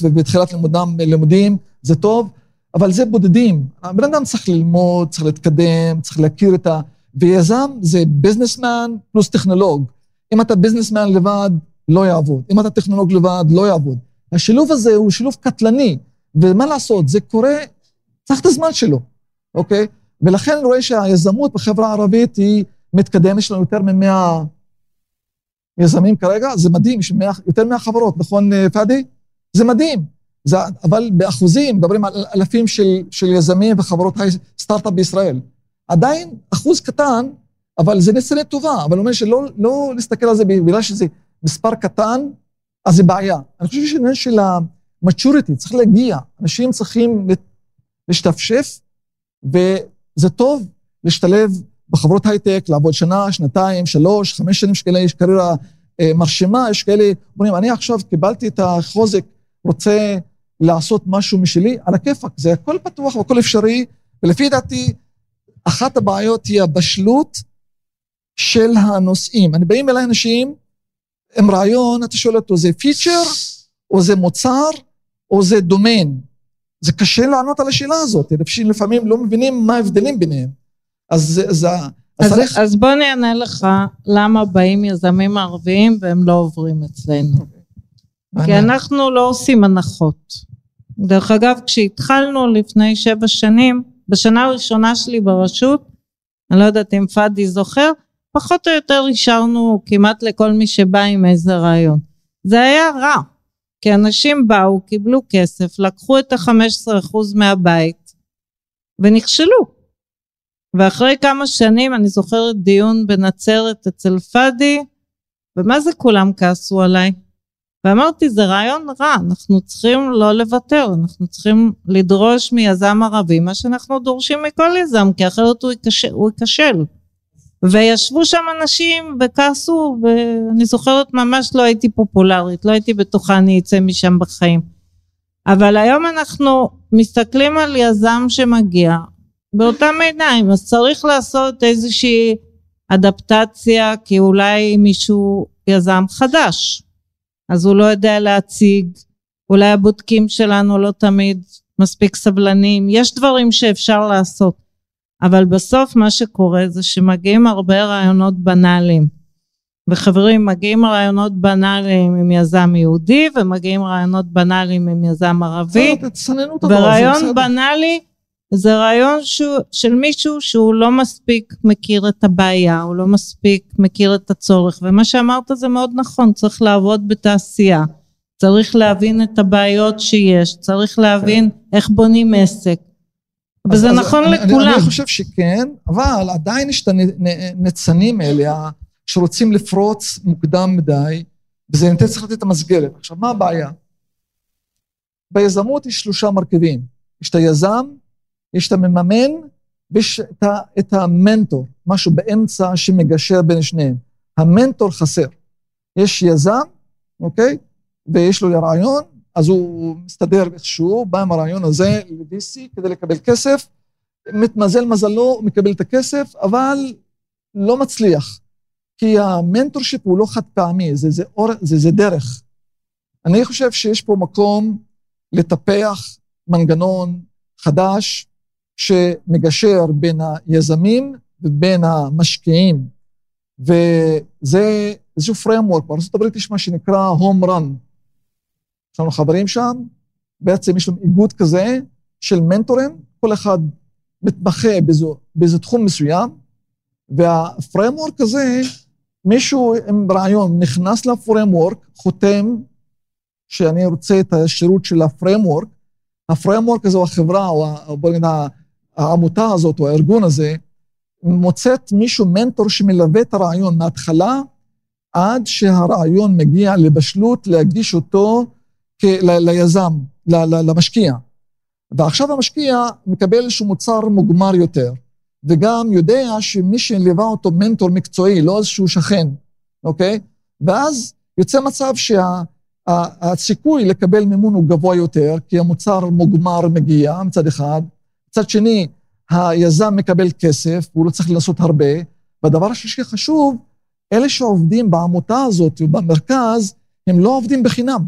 ובתחילת לימודם, לימודים, זה טוב, אבל זה בודדים. הבן אדם צריך ללמוד, צריך להתקדם, צריך להכיר את ה... ויזם זה businessman פלוס טכנולוג. אם אתה businessman לבד, לא יעבוד. אם אתה טכנולוג לבד, לא יעבוד. השילוב הזה הוא שילוב קטלני, ומה לעשות, זה קורה, צריך את הזמן שלו, אוקיי? ולכן אני רואה שהיזמות בחברה הערבית היא מתקדמת, יש לנו יותר ממאה יזמים כרגע, זה מדהים, יש 100, יותר מאה חברות, נכון, פאדי? זה מדהים. זה, אבל באחוזים, מדברים על אלפים של, של יזמים וחברות סטארט-אפ בישראל. עדיין אחוז קטן, אבל זה ניסיון טובה, אבל הוא אומר שלא לא להסתכל על זה בגלל שזה מספר קטן, אז זה בעיה. אני חושב שעניין של ה-maturity, צריך להגיע. אנשים צריכים להשתפשף, וזה טוב להשתלב בחברות הייטק, לעבוד שנה, שנתיים, שלוש, חמש שנים שכאלה, יש קריירה אה, מרשימה, יש כאלה, אומרים, אני עכשיו קיבלתי את החוזק, רוצה לעשות משהו משלי, על הכיפאק, זה הכל פתוח והכל אפשרי, ולפי דעתי, אחת הבעיות היא הבשלות של הנושאים. אני באים אליי אנשים עם רעיון, אתה שואל אותו, זה פיצ'ר, או זה מוצר, או זה דומיין. זה קשה לענות על השאלה הזאת, אנשים לפעמים לא מבינים מה ההבדלים ביניהם. אז זה... אז, אז, צריך... אז בוא אני אענה לך למה באים יזמים ערביים והם לא עוברים אצלנו. כי אנחנו לא עושים הנחות. דרך אגב, כשהתחלנו לפני שבע שנים, בשנה הראשונה שלי ברשות, אני לא יודעת אם פאדי זוכר, פחות או יותר אישרנו כמעט לכל מי שבא עם איזה רעיון. זה היה רע, כי אנשים באו, קיבלו כסף, לקחו את ה-15% מהבית ונכשלו. ואחרי כמה שנים אני זוכרת דיון בנצרת אצל פאדי, ומה זה כולם כעסו עליי? ואמרתי, זה רעיון רע, אנחנו צריכים לא לוותר, אנחנו צריכים לדרוש מיזם ערבי מה שאנחנו דורשים מכל יזם, כי אחרת הוא ייכשל. ייכשל. וישבו שם אנשים וכעסו, ואני זוכרת ממש לא הייתי פופולרית, לא הייתי בטוחה אני אצא משם בחיים. אבל היום אנחנו מסתכלים על יזם שמגיע באותם עיניים, אז צריך לעשות איזושהי אדפטציה, כי אולי מישהו יזם חדש, אז הוא לא יודע להציג, אולי הבודקים שלנו לא תמיד מספיק סבלנים, יש דברים שאפשר לעשות, אבל בסוף מה שקורה זה שמגיעים הרבה רעיונות בנאליים, וחברים מגיעים רעיונות בנאליים עם יזם יהודי ומגיעים רעיונות בנאליים עם יזם ערבי, ורעיון בנאלי זה רעיון שהוא, של מישהו שהוא לא מספיק מכיר את הבעיה, הוא לא מספיק מכיר את הצורך, ומה שאמרת זה מאוד נכון, צריך לעבוד בתעשייה, צריך להבין את הבעיות שיש, צריך להבין איך בונים עסק, וזה נכון אני, לכולם. אני, אני חושב שכן, אבל עדיין יש את הניצנים האלה שרוצים לפרוץ מוקדם מדי, וזה נותן צריך לתת את המסגרת. עכשיו, מה הבעיה? ביזמות יש שלושה מרכיבים. יש את היזם, יש את המממן ויש את, ה, את המנטור, משהו באמצע שמגשר בין שניהם. המנטור חסר. יש יזם, אוקיי? ויש לו רעיון, אז הוא מסתדר איכשהו, בא עם הרעיון הזה ל-VC כדי לקבל כסף, מתמזל מזלו, מקבל את הכסף, אבל לא מצליח. כי המנטורשיפ הוא לא חד פעמי, זה, זה, אור, זה, זה דרך. אני חושב שיש פה מקום לטפח מנגנון חדש, שמגשר בין היזמים ובין המשקיעים. וזה איזשהו framework, בארה"ב יש מה שנקרא home run. יש לנו חברים שם, בעצם יש לנו איגוד כזה של מנטורים, כל אחד מתמחה באיזה, תחום מסוים, והפרמורק הזה, מישהו עם רעיון נכנס לפרמורק, חותם שאני רוצה את השירות של הפרמורק, הפרמורק הזה, או החברה, או בוא נגיד העמותה הזאת או הארגון הזה, מוצאת מישהו, מנטור שמלווה את הרעיון מההתחלה עד שהרעיון מגיע לבשלות להגיש אותו כ- ל- ליזם, ל- ל- למשקיע. ועכשיו המשקיע מקבל איזשהו מוצר מוגמר יותר, וגם יודע שמי שליווה אותו מנטור מקצועי, לא איזשהו שכן, אוקיי? ואז יוצא מצב שהסיכוי שה- לקבל מימון הוא גבוה יותר, כי המוצר מוגמר מגיע מצד אחד, מצד שני, היזם מקבל כסף, והוא לא צריך לעשות הרבה. והדבר השלישי חשוב, אלה שעובדים בעמותה הזאת ובמרכז, הם לא עובדים בחינם.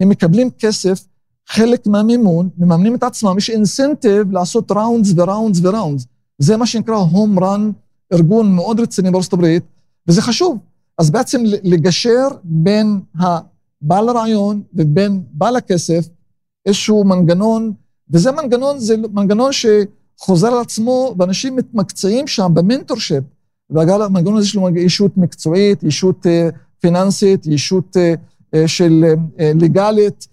הם מקבלים כסף, חלק מהמימון, מממנים את עצמם, יש אינסנטיב לעשות ראונדס וראונדס וראונדס. זה מה שנקרא home run, ארגון מאוד רציני בארצות הברית, וזה חשוב. אז בעצם לגשר בין הבעל הרעיון ובין בעל הכסף, איזשהו מנגנון וזה מנגנון, זה מנגנון שחוזר על עצמו, ואנשים מתמקצעים שם ב mentorship. ואגב, המנגנון הזה יש לו ישות מקצועית, ישות אה, פיננסית, ישות אה, אה, של לגאלית,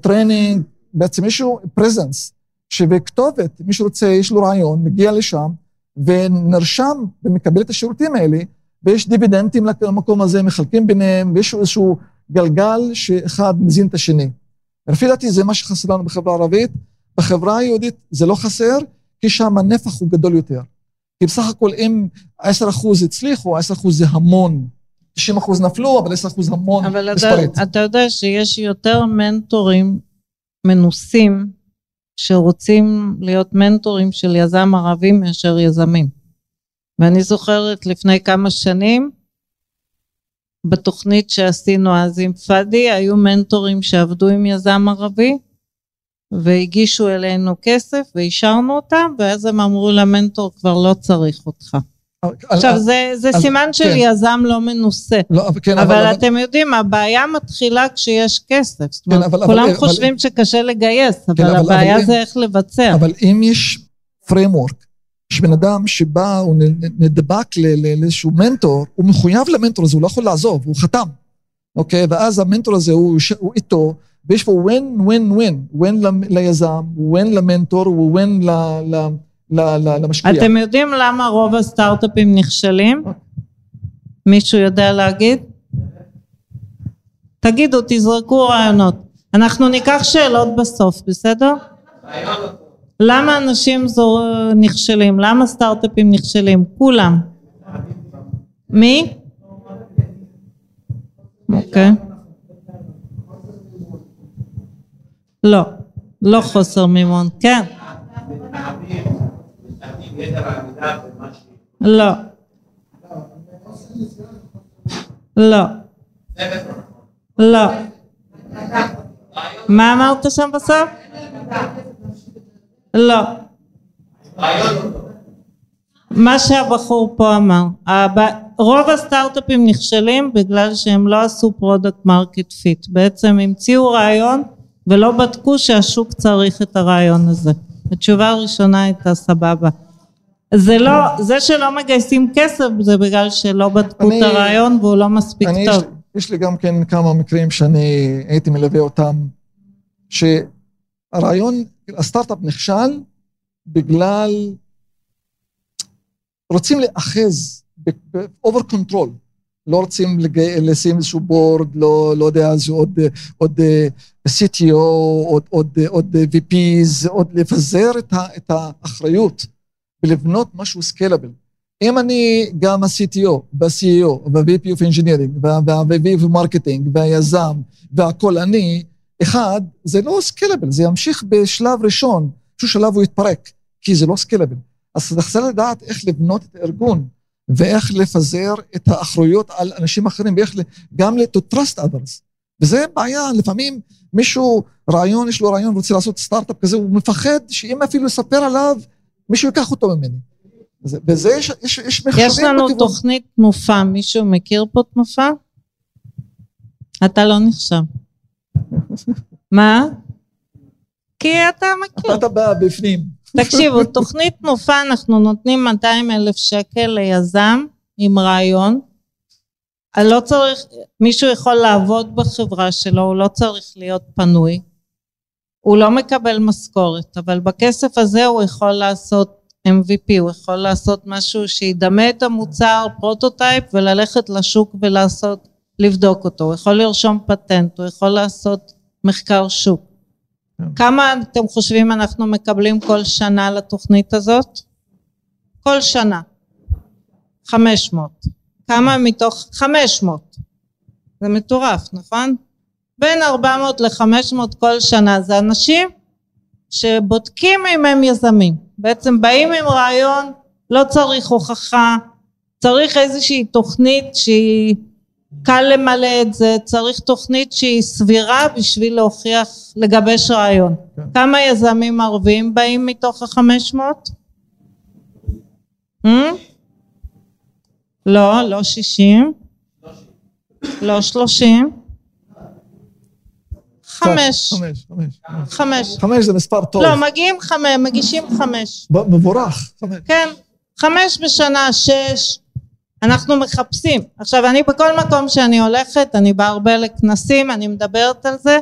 training, בעצם מישהו פרזנס, שבכתובת, מי שרוצה, יש לו רעיון, מגיע לשם, ונרשם ומקבל את השירותים האלה, ויש דיבידנטים למקום הזה, מחלקים ביניהם, ויש איזשהו גלגל שאחד מזין את השני. לפי דעתי זה מה שחסר לנו בחברה הערבית, בחברה היהודית זה לא חסר, כי שם הנפח הוא גדול יותר. כי בסך הכל אם 10% הצליחו, 10% זה המון. 90% נפלו, אבל 10% המון אבל מספרית. אבל אתה יודע שיש יותר מנטורים מנוסים שרוצים להיות מנטורים של יזם ערבי מאשר יזמים. ואני זוכרת לפני כמה שנים, בתוכנית שעשינו אז עם פאדי, היו מנטורים שעבדו עם יזם ערבי, והגישו אלינו כסף ואישרנו אותם, ואז הם אמרו למנטור, כבר לא צריך אותך. עכשיו, זה, זה על, סימן של כן. יזם לא מנוסה. לא, כן, אבל, אבל אתם אבל... יודעים, הבעיה מתחילה כשיש כסף. זאת אומרת, כן, אבל, כולם אבל, חושבים אבל... שקשה לגייס, אבל, כן, אבל הבעיה אבל, זה איך לבצע. אבל אם יש framework, יש בן אדם שבא, הוא נדבק לאיזשהו מנטור, הוא מחויב למנטור הזה, הוא לא יכול לעזוב, הוא חתם. אוקיי? ואז המנטור הזה הוא, הוא איתו, ויש פה ווין ווין ווין, ווין ליזם, ווין למנטור, ווין למשקיע. אתם יודעים למה רוב הסטארט-אפים נכשלים? מישהו יודע להגיד? תגידו, תזרקו רעיונות. אנחנו ניקח שאלות בסוף, בסדר? למה אנשים זו... נכשלים? למה סטארט-אפים נכשלים? כולם. מי? אוקיי. לא, לא חוסר מימון, כן. לא. לא. לא. מה אמרת שם בסוף? לא. מה שהבחור פה אמר, רוב הסטארט-אפים נכשלים בגלל שהם לא עשו product market fit, בעצם המציאו רעיון ולא בדקו שהשוק צריך את הרעיון הזה. התשובה הראשונה הייתה סבבה. זה לא, זה שלא מגייסים כסף זה בגלל שלא בדקו אני, את הרעיון והוא לא מספיק אני, טוב. יש, יש לי גם כן כמה מקרים שאני הייתי מלווה אותם, שהרעיון, הסטארט-אפ נכשל בגלל, רוצים לאחז ב over control. לא רוצים לשים איזשהו board, לא, לא יודע, אז עוד, עוד CTO, עוד, עוד, עוד VPs, עוד לפזר את, ה, את האחריות ולבנות משהו scalable. אם אני גם ה-CTO, וה-CEO, וה-VP of Engineering, וה-VP of Marketing, והיזם, והכל אני, אחד, זה לא scalable, זה ימשיך בשלב ראשון, באיזשהו שלב הוא יתפרק, כי זה לא scalable. אז אתה צריך לדעת איך לבנות את הארגון. ואיך לפזר את האחריות על אנשים אחרים, ואיך גם to trust others. וזה בעיה, לפעמים מישהו, רעיון, יש לו רעיון ורוצה לעשות סטארט-אפ כזה, הוא מפחד שאם אפילו יספר עליו, מישהו ייקח אותו ממני. וזה יש, יש, יש מחקרים יש לנו בכיוון. תוכנית תנופה, מישהו מכיר פה תנופה? אתה לא נחשב. מה? כי אתה מכיר. אתה בא בפנים. תקשיבו, תוכנית תנופה אנחנו נותנים 200 אלף שקל ליזם עם רעיון. לא צריך, מישהו יכול לעבוד בחברה שלו, הוא לא צריך להיות פנוי. הוא לא מקבל משכורת, אבל בכסף הזה הוא יכול לעשות MVP, הוא יכול לעשות משהו שידמה את המוצר, prototype, וללכת לשוק ולעשות, לבדוק אותו. הוא יכול לרשום פטנט, הוא יכול לעשות מחקר שוק. כמה אתם חושבים אנחנו מקבלים כל שנה לתוכנית הזאת? כל שנה. 500. כמה מתוך 500? זה מטורף, נכון? בין 400 ל-500 כל שנה. זה אנשים שבודקים אם הם יזמים. בעצם באים עם רעיון, לא צריך הוכחה, צריך איזושהי תוכנית שהיא קל למלא את זה, צריך תוכנית שהיא סבירה בשביל להוכיח, לגבש רעיון. כן. כמה יזמים ערבים באים מתוך החמש מאות? Hmm? לא, לא שישים. לא שלושים. חמש. חמש. חמש זה מספר טוב. לא, מגיעים חמש, מגישים חמש. מבורך. כן. חמש בשנה, שש. אנחנו מחפשים. עכשיו אני בכל מקום שאני הולכת, אני באה הרבה לכנסים, אני מדברת על זה,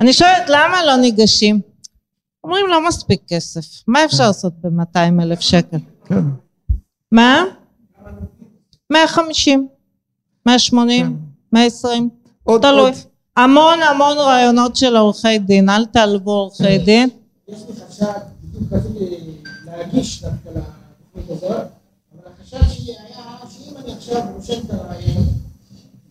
אני שואלת למה לא ניגשים? אומרים לא מספיק כסף, מה אפשר לעשות ב-200 אלף שקל? כן. מה? 150, 180, 120, תלוי. המון המון רעיונות של עורכי דין, אל תעלבו עורכי דין. יש לי חשד, בדיוק רציתי להגיש דווקא לתוכנית הזאת החשש שלי היה שאם אני עכשיו רושם את הרעיון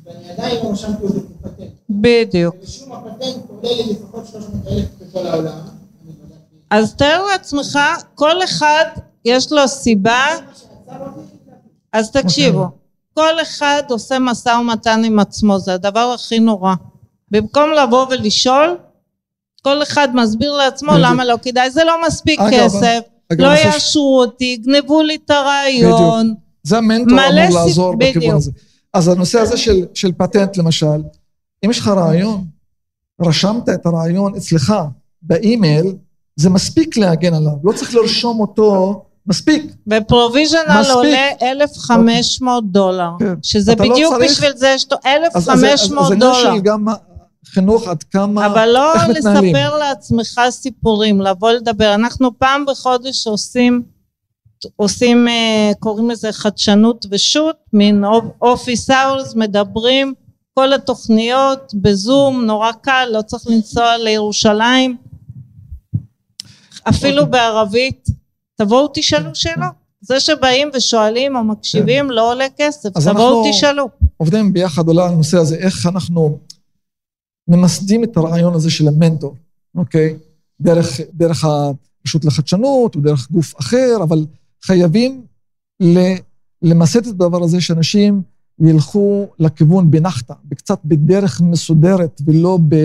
ואני עדיין לא רשמתי אותו כפטנט. בדיוק. ושום הפטנט עולה לי לפחות 300 אלף בכל העולם. אז תאר לעצמך, כל אחד יש לו סיבה, אז תקשיבו, כל אחד עושה משא ומתן עם עצמו, זה הדבר הכי נורא. במקום לבוא ולשאול, כל אחד מסביר לעצמו למה לא כדאי, זה לא מספיק כסף. לא יאשרו אותי, יגנבו לי את הרעיון. בדיוק. זה המנטור אמור לעזור בדיוק. בכיוון הזה. אז הנושא הזה של, של פטנט למשל, אם יש לך רעיון, רשמת את הרעיון אצלך באימייל, זה מספיק להגן עליו, לא צריך לרשום אותו, מספיק. בפרוביז'נל עולה 1,500 דולר, כן. שזה לא בדיוק לא צריך... בשביל זה יש לו 1,500 דולר. אז זה של גם חינוך עד כמה, אבל לא לספר לעצמך סיפורים, לבוא לדבר. אנחנו פעם בחודש עושים, עושים, אה, קוראים לזה חדשנות ושות, מין אופיס אאורס, מדברים, כל התוכניות בזום, נורא קל, לא צריך לנסוע לירושלים. אפילו אוקיי. בערבית, תבואו תשאלו שאלות. זה שבאים ושואלים או מקשיבים לא עולה כסף, תבואו תשאלו. עובדים ביחד עולה על הנושא הזה, איך אנחנו ממסדים את הרעיון הזה של המנטור, אוקיי? דרך, דרך הרשות לחדשנות או דרך גוף אחר, אבל חייבים למסד את הדבר הזה שאנשים ילכו לכיוון בנחתה, קצת בדרך מסודרת ולא ב,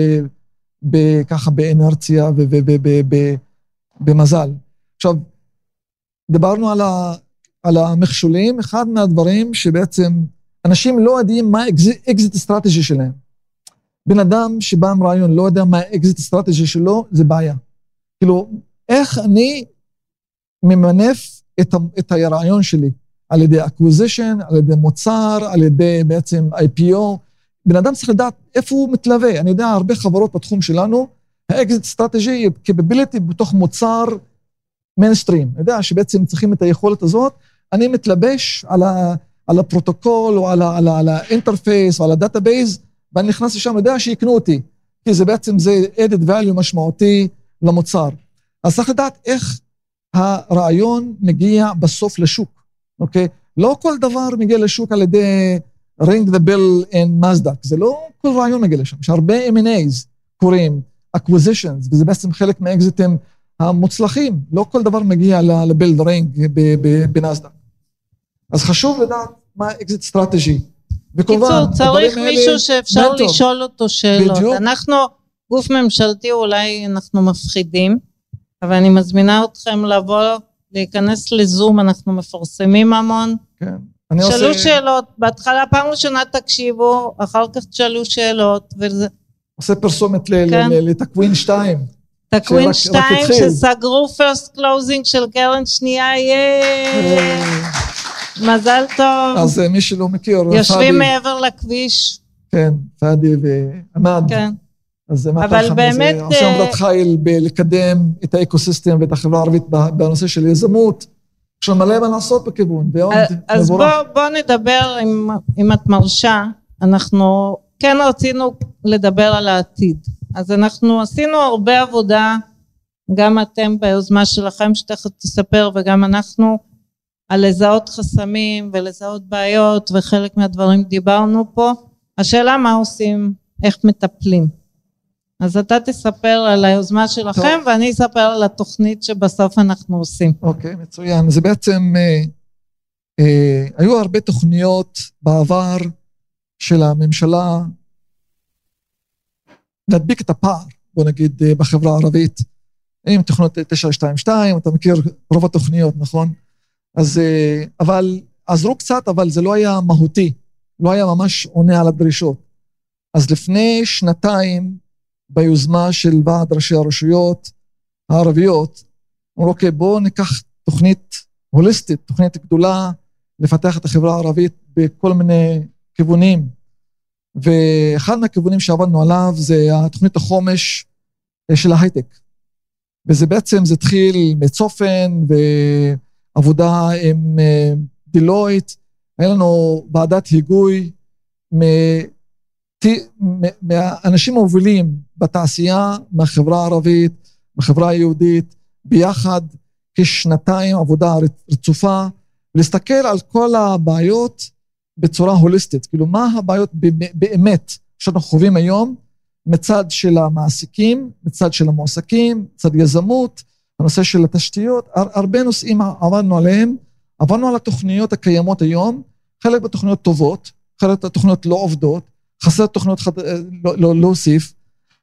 ב, ככה באנרציה ובמזל. עכשיו, דיברנו על, ה, על המכשולים, אחד מהדברים שבעצם אנשים לא יודעים מה ה exit strategy שלהם. בן אדם שבא עם רעיון לא יודע מה ה exit strategy שלו, זה בעיה. כאילו, איך אני ממנף את, ה- את הרעיון שלי? על ידי acquisition, על ידי מוצר, על ידי בעצם IPO. בן אדם צריך לדעת איפה הוא מתלווה. אני יודע, הרבה חברות בתחום שלנו, ה exit strategy היא capability בתוך מוצר מיינסטרים. אני יודע שבעצם צריכים את היכולת הזאת. אני מתלבש על, ה, על הפרוטוקול או על ה interface או על ה database, ואני נכנס לשם, יודע שיקנו אותי, כי זה בעצם, זה added value משמעותי למוצר. אז צריך לדעת איך הרעיון מגיע בסוף לשוק, אוקיי? לא כל דבר מגיע לשוק על ידי ring the bell in NASDAQ, זה לא כל רעיון מגיע לשם, יש הרבה M&A's קורים, acquisitions, וזה בעצם חלק מהאקזיטים המוצלחים, לא כל דבר מגיע ל bell ring בנאסדק. אז חשוב לדעת מה ה exit strategy. וכמובן, קיצור, צריך מישהו שאפשר מנטור. לשאול אותו שאלות. בדיוק. אנחנו גוף ממשלתי, אולי אנחנו מפחידים, אבל אני מזמינה אתכם לבוא, להיכנס לזום, אנחנו מפרסמים המון. כן. שאלו עושה, שאלות, בהתחלה פעם ראשונה תקשיבו, אחר כך תשאלו שאלות, וזה... עושה פרסומת כן. לתקווין 2. תקווין שרק- רק שתיים התחיל. שסגרו first closing של קרן שנייה, ייי! מזל טוב. אז אה, מי שלא מכיר, יושבים פאדי, מעבר לכביש, כן, פאדי ועמד. כן. אז זה מה אבל ככה, באמת, עושה אה, עבודת חיל בלקדם את האקוסיסטם ואת החברה הערבית בנושא של יזמות. יש לנו מלא מה לעשות בכיוון, אז. בוא, בוא נדבר, אם, אם את מרשה, אנחנו כן רצינו לדבר על העתיד. אז אנחנו עשינו הרבה עבודה, גם אתם ביוזמה שלכם שתכף תספר וגם אנחנו, על לזהות חסמים ולזהות בעיות וחלק מהדברים דיברנו פה. השאלה מה עושים, איך מטפלים. אז אתה תספר על היוזמה שלכם טוב. ואני אספר על התוכנית שבסוף אנחנו עושים. אוקיי, מצוין. זה בעצם, אה, אה, היו הרבה תוכניות בעבר של הממשלה להדביק את הפער, בוא נגיד, אה, בחברה הערבית. עם תוכניות 922, אתה מכיר רוב התוכניות, נכון? אז, אה, אבל, עזרו קצת, אבל זה לא היה מהותי, לא היה ממש עונה על הדרישות. אז לפני שנתיים, ביוזמה של ועד ראשי הרשויות הערביות, אמרו, אוקיי, בואו ניקח תוכנית הוליסטית, תוכנית גדולה, לפתח את החברה הערבית בכל מיני כיוונים. ואחד מהכיוונים שעבדנו עליו זה התוכנית החומש אה, של ההייטק. וזה בעצם, זה התחיל מצופן ועבודה עם אה, דילויט, היה לנו ועדת היגוי מהאנשים המובילים בתעשייה, מהחברה הערבית, מהחברה היהודית, ביחד כשנתיים עבודה רצופה, להסתכל על כל הבעיות בצורה הוליסטית. כאילו, מה הבעיות באמת שאנחנו חווים היום מצד של המעסיקים, מצד של המועסקים, מצד יזמות, הנושא של התשתיות, הר- הרבה נושאים עבדנו עליהם, עברנו על התוכניות הקיימות היום, חלק מהתוכניות טובות, חלק מהתוכניות לא עובדות, חסר תוכניות חד... לא, לא, להוסיף,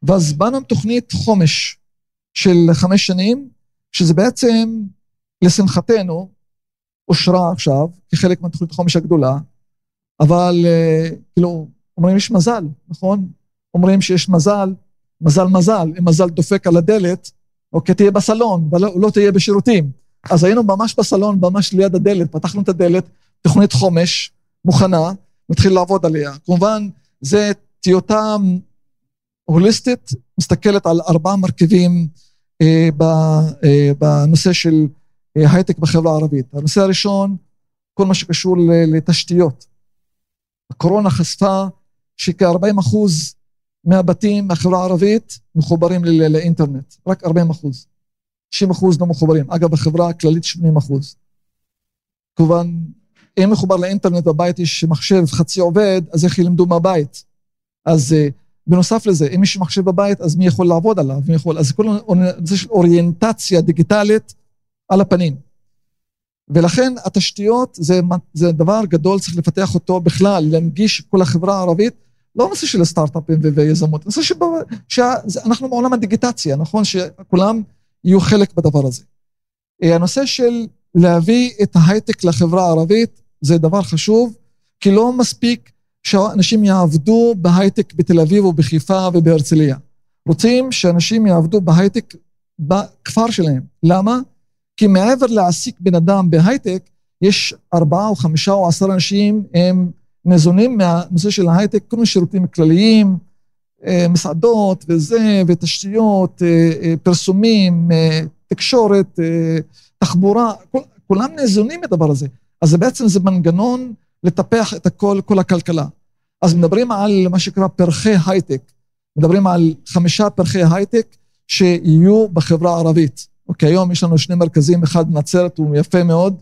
ואז באנו עם תוכנית חומש של חמש שנים, שזה בעצם, לשמחתנו, אושרה עכשיו כחלק מהתוכנית החומש הגדולה, אבל אה, כאילו, אומרים יש מזל, נכון? אומרים שיש מזל, מזל מזל, אם מזל דופק על הדלת, אוקיי, תהיה בסלון, ולא לא תהיה בשירותים. אז היינו ממש בסלון, ממש ליד הדלת, פתחנו את הדלת, תוכנית חומש מוכנה, נתחיל לעבוד עליה. כמובן, זה טיוטה הוליסטית, מסתכלת על ארבעה מרכיבים אה, ב, אה, בנושא של אה, הייטק בחברה הערבית. הנושא הראשון, כל מה שקשור לתשתיות. הקורונה חשפה שכ-40 אחוז מהבתים מהחברה הערבית מחוברים ל- לאינטרנט, רק 40 אחוז. 60 אחוז לא מחוברים. אגב, בחברה הכללית 80 אחוז. כמובן, אם מחובר לאינטרנט בבית יש מחשב חצי עובד, אז איך ילמדו מהבית? אז uh, בנוסף לזה, אם יש מחשב בבית, אז מי יכול לעבוד עליו? מי יכול... אז כל הנושא של אוריינטציה דיגיטלית על הפנים. ולכן התשתיות זה, זה דבר גדול, צריך לפתח אותו בכלל, להנגיש כל החברה הערבית, לא נושא של סטארט-אפים ויזמות, נושא שאנחנו בעולם הדיגיטציה, נכון? שכולם יהיו חלק בדבר הזה. אה, הנושא של להביא את ההייטק לחברה הערבית זה דבר חשוב, כי לא מספיק שאנשים יעבדו בהייטק בתל אביב או בחיפה ובהרצליה. רוצים שאנשים יעבדו בהייטק בכפר שלהם. למה? כי מעבר להעסיק בן אדם בהייטק, יש ארבעה או חמישה או עשרה אנשים, הם ניזונים מהנושא של ההייטק, כל מיני שירותים כלליים, אה, מסעדות וזה, ותשתיות, אה, אה, פרסומים, תקשורת, תחבורה, כל, כולם ניזונים מהדבר הזה. אז זה בעצם זה מנגנון לטפח את הכל, כל הכלכלה. אז מדברים על מה שנקרא פרחי הייטק. מדברים על חמישה פרחי הייטק שיהיו בחברה הערבית. אוקיי, היום יש לנו שני מרכזים, אחד בנצרת, הוא יפה מאוד,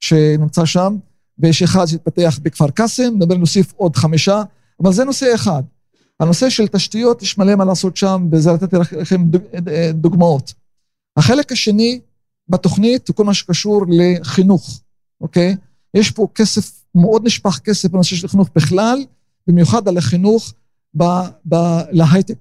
שנמצא שם, ויש אחד שהתפתח בכפר קאסם, נדבר להוסיף עוד חמישה, אבל זה נושא אחד. הנושא של תשתיות, יש מלא מה לעשות שם, וזה לתת לכם דוגמאות. החלק השני בתוכנית הוא כל מה שקשור לחינוך, אוקיי? יש פה כסף, מאוד נשפך כסף בנושא של חינוך בכלל, במיוחד על החינוך ב- ב- להייטק.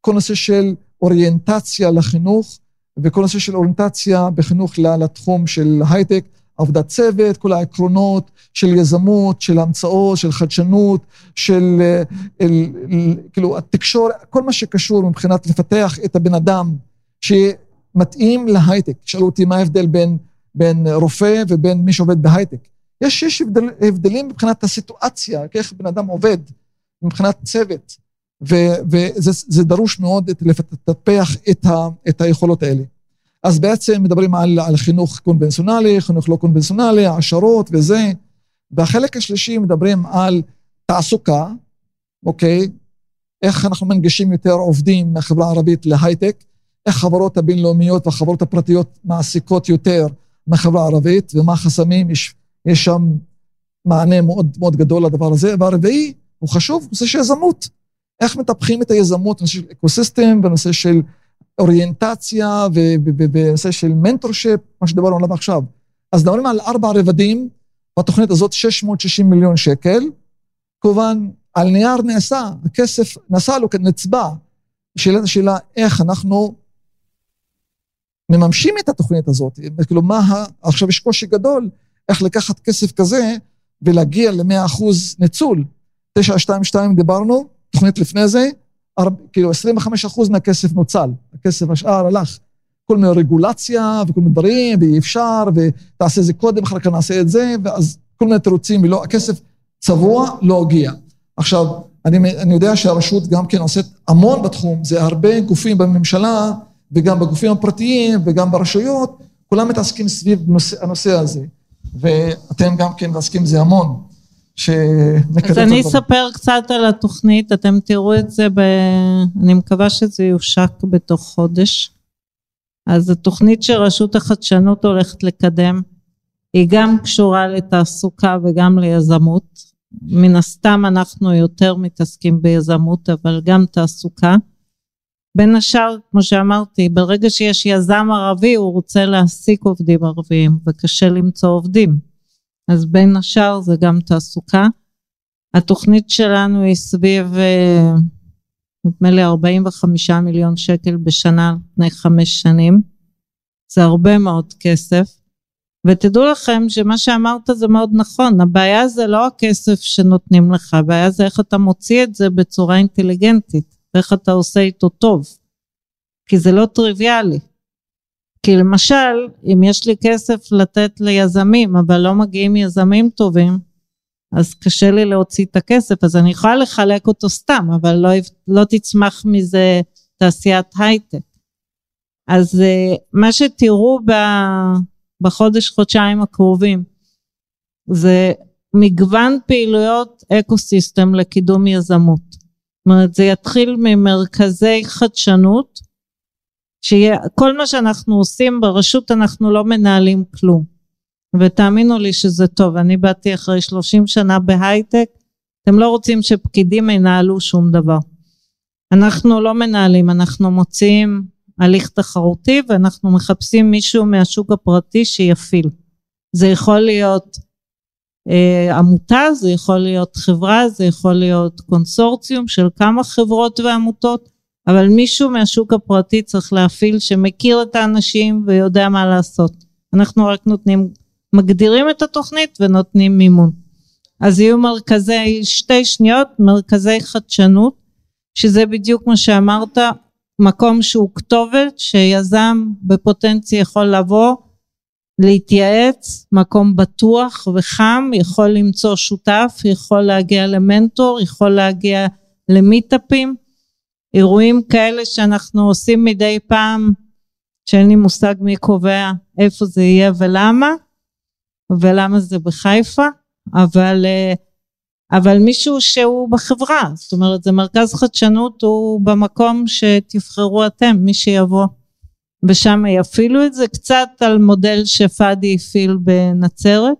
כל נושא של אוריינטציה לחינוך, וכל נושא של אוריינטציה בחינוך לתחום של הייטק, עבודת צוות, כל העקרונות של יזמות, של המצאות, של חדשנות, של אה, אל, אל, כאילו התקשורת, כל מה שקשור מבחינת לפתח את הבן אדם שמתאים להייטק. שאלו אותי מה ההבדל בין, בין רופא ובין מי שעובד בהייטק. יש, יש הבדל, הבדלים מבחינת הסיטואציה, איך בן אדם עובד, מבחינת צוות. וזה דרוש מאוד לטפח את, ה, את היכולות האלה. אז בעצם מדברים על, על חינוך קונבנציונלי, חינוך לא קונבנציונלי, העשרות וזה. והחלק השלישי מדברים על תעסוקה, אוקיי? איך אנחנו מנגישים יותר עובדים מהחברה הערבית להייטק, איך החברות הבינלאומיות והחברות הפרטיות מעסיקות יותר מהחברה הערבית, ומה החסמים, יש, יש שם מענה מאוד מאוד גדול לדבר הזה. והרביעי, הוא חשוב, נושא של יזמות. איך מטפחים את היזמות בנושא של ecosystem, בנושא של אוריינטציה ובנושא של mentorship, מה שדיברנו עליו עכשיו. אז מדברים על ארבע רבדים, בתוכנית הזאת 660 מיליון שקל. כמובן, על נייר נעשה, הכסף נעשה לו כנצבע. שאלת השאלה, איך אנחנו מממשים את התוכנית הזאת? כאילו, מה, עכשיו יש קושי גדול, איך לקחת כסף כזה ולהגיע ל-100% ניצול. 922 דיברנו, תוכנית לפני זה, כאילו 25 אחוז מהכסף נוצל, הכסף השאר הלך. כל מיני רגולציה וכל מיני דברים, ואי אפשר, ותעשה זה קודם, אחר כך נעשה את זה, ואז כל מיני תירוצים, ולא, הכסף צבוע, לא הגיע. עכשיו, אני, אני יודע שהרשות גם כן עושה המון בתחום, זה הרבה גופים בממשלה, וגם בגופים הפרטיים, וגם ברשויות, כולם מתעסקים סביב נושא, הנושא הזה. ואתם גם כן מתעסקים בזה המון. שמקדם אז אני אספר קצת על התוכנית, אתם תראו את זה, ב... אני מקווה שזה יושק בתוך חודש. אז התוכנית שרשות החדשנות הולכת לקדם, היא גם קשורה לתעסוקה וגם ליזמות. מן הסתם אנחנו יותר מתעסקים ביזמות, אבל גם תעסוקה. בין השאר, כמו שאמרתי, ברגע שיש יזם ערבי, הוא רוצה להעסיק עובדים ערביים, וקשה למצוא עובדים. אז בין השאר זה גם תעסוקה. התוכנית שלנו היא סביב אה, נדמה לי 45 מיליון שקל בשנה לפני חמש שנים. זה הרבה מאוד כסף. ותדעו לכם שמה שאמרת זה מאוד נכון, הבעיה זה לא הכסף שנותנים לך, הבעיה זה איך אתה מוציא את זה בצורה אינטליגנטית, ואיך אתה עושה איתו טוב. כי זה לא טריוויאלי. כי למשל, אם יש לי כסף לתת ליזמים, אבל לא מגיעים יזמים טובים, אז קשה לי להוציא את הכסף, אז אני יכולה לחלק אותו סתם, אבל לא, לא תצמח מזה תעשיית הייטק. אז אה, מה שתראו בחודש, חודשיים הקרובים, זה מגוון פעילויות אקו סיסטם לקידום יזמות. אומרת, זה יתחיל ממרכזי חדשנות, שכל מה שאנחנו עושים ברשות אנחנו לא מנהלים כלום. ותאמינו לי שזה טוב, אני באתי אחרי 30 שנה בהייטק, אתם לא רוצים שפקידים ינהלו שום דבר. אנחנו לא מנהלים, אנחנו מוציאים הליך תחרותי ואנחנו מחפשים מישהו מהשוק הפרטי שיפעיל. זה יכול להיות אה, עמותה, זה יכול להיות חברה, זה יכול להיות קונסורציום של כמה חברות ועמותות, אבל מישהו מהשוק הפרטי צריך להפעיל שמכיר את האנשים ויודע מה לעשות. אנחנו רק נותנים, מגדירים את התוכנית ונותנים מימון. אז יהיו מרכזי, שתי שניות, מרכזי חדשנות, שזה בדיוק מה שאמרת, מקום שהוא כתובת, שיזם בפוטנציה יכול לבוא, להתייעץ, מקום בטוח וחם, יכול למצוא שותף, יכול להגיע למנטור, יכול להגיע למיטאפים, אירועים כאלה שאנחנו עושים מדי פעם, שאין לי מושג מי קובע איפה זה יהיה ולמה, ולמה זה בחיפה, אבל, אבל מישהו שהוא בחברה, זאת אומרת זה מרכז חדשנות הוא במקום שתבחרו אתם, מי שיבוא. ושם יפעילו את זה קצת על מודל שפאדי הפעיל בנצרת.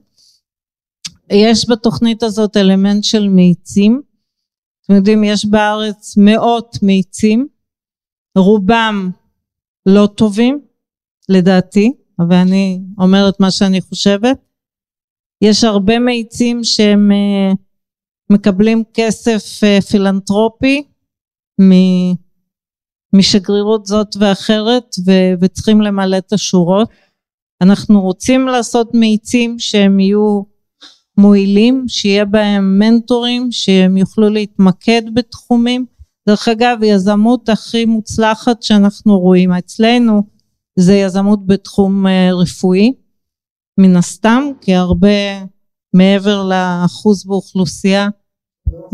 יש בתוכנית הזאת אלמנט של מאיצים. אתם יודעים, יש בארץ מאות מאיצים, רובם לא טובים, לדעתי, אבל אני אומרת מה שאני חושבת. יש הרבה מאיצים שהם אה, מקבלים כסף אה, פילנטרופי משגרירות זאת ואחרת ו- וצריכים למלא את השורות. אנחנו רוצים לעשות מאיצים שהם יהיו מועילים, שיהיה בהם מנטורים, שהם יוכלו להתמקד בתחומים. דרך אגב, יזמות הכי מוצלחת שאנחנו רואים אצלנו זה יזמות בתחום אה, רפואי, מן הסתם, כי הרבה מעבר לאחוז באוכלוסייה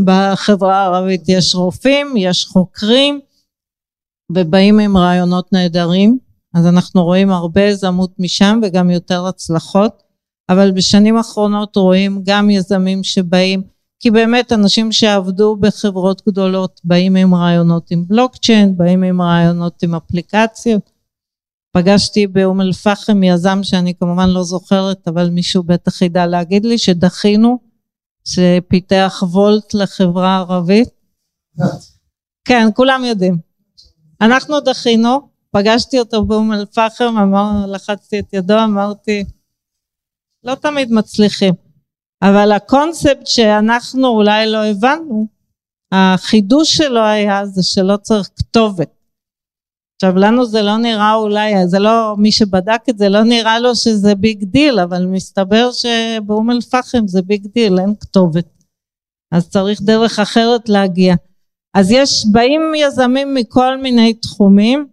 בחברה הערבית יש רופאים, יש חוקרים, ובאים עם רעיונות נהדרים, אז אנחנו רואים הרבה יזמות משם וגם יותר הצלחות, אבל בשנים האחרונות רואים גם יזמים שבאים, כי באמת אנשים שעבדו בחברות גדולות באים עם רעיונות עם בלוקצ'יין, באים עם רעיונות עם אפליקציות. פגשתי באום אל פחם יזם שאני כמובן לא זוכרת, אבל מישהו בטח ידע להגיד לי שדחינו, שפיתח וולט לחברה הערבית. כן, כולם יודעים. אנחנו דחינו, פגשתי אותו באום אל פחם, לחצתי את ידו, אמרתי, לא תמיד מצליחים, אבל הקונספט שאנחנו אולי לא הבנו, החידוש שלו היה זה שלא צריך כתובת. עכשיו לנו זה לא נראה אולי, זה לא, מי שבדק את זה לא נראה לו שזה big deal, אבל מסתבר שבאום אל פחם זה big deal, אין כתובת. אז צריך דרך אחרת להגיע. אז יש, באים יזמים מכל מיני תחומים,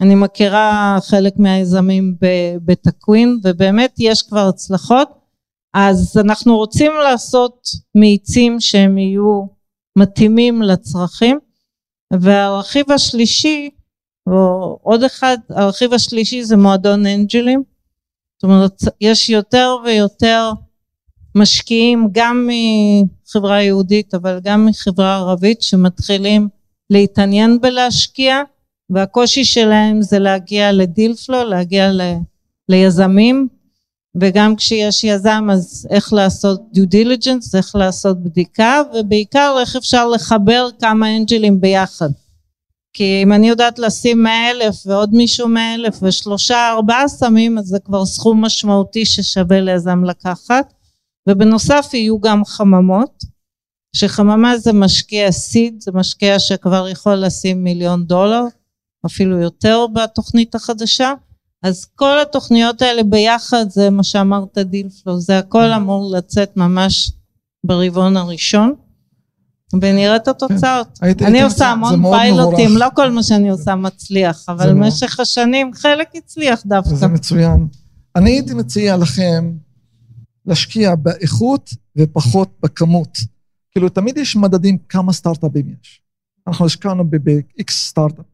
אני מכירה חלק מהיזמים בטקווין ובאמת יש כבר הצלחות, אז אנחנו רוצים לעשות מאיצים שהם יהיו מתאימים לצרכים, והרכיב השלישי, או עוד אחד, הרכיב השלישי זה מועדון אנג'לים, זאת אומרת יש יותר ויותר משקיעים גם מחברה יהודית אבל גם מחברה ערבית שמתחילים להתעניין בלהשקיע והקושי שלהם זה להגיע לדיל פלו, להגיע ל, ליזמים וגם כשיש יזם אז איך לעשות דיו דיליג'נס, איך לעשות בדיקה ובעיקר איך אפשר לחבר כמה אנג'לים ביחד. כי אם אני יודעת לשים מאה אלף ועוד מישהו מאה אלף ושלושה ארבעה סמים אז זה כבר סכום משמעותי ששווה ליזם לקחת. ובנוסף יהיו גם חממות שחממה זה משקיע סיד זה משקיע שכבר יכול לשים מיליון דולר אפילו יותר בתוכנית החדשה אז כל התוכניות האלה ביחד זה מה שאמרת דילפלו זה הכל אמור לצאת ממש ברבעון הראשון ונראה את התוצאות. כן. אני עושה המון פיילוטים, לא כל מה שאני עושה מצליח, אבל במשך השנים חלק הצליח דווקא. זה מצוין. אני הייתי מציע לכם להשקיע באיכות ופחות בכמות. כאילו, תמיד יש מדדים כמה סטארט-אפים יש. אנחנו השקענו ב-X סטארט-אפים,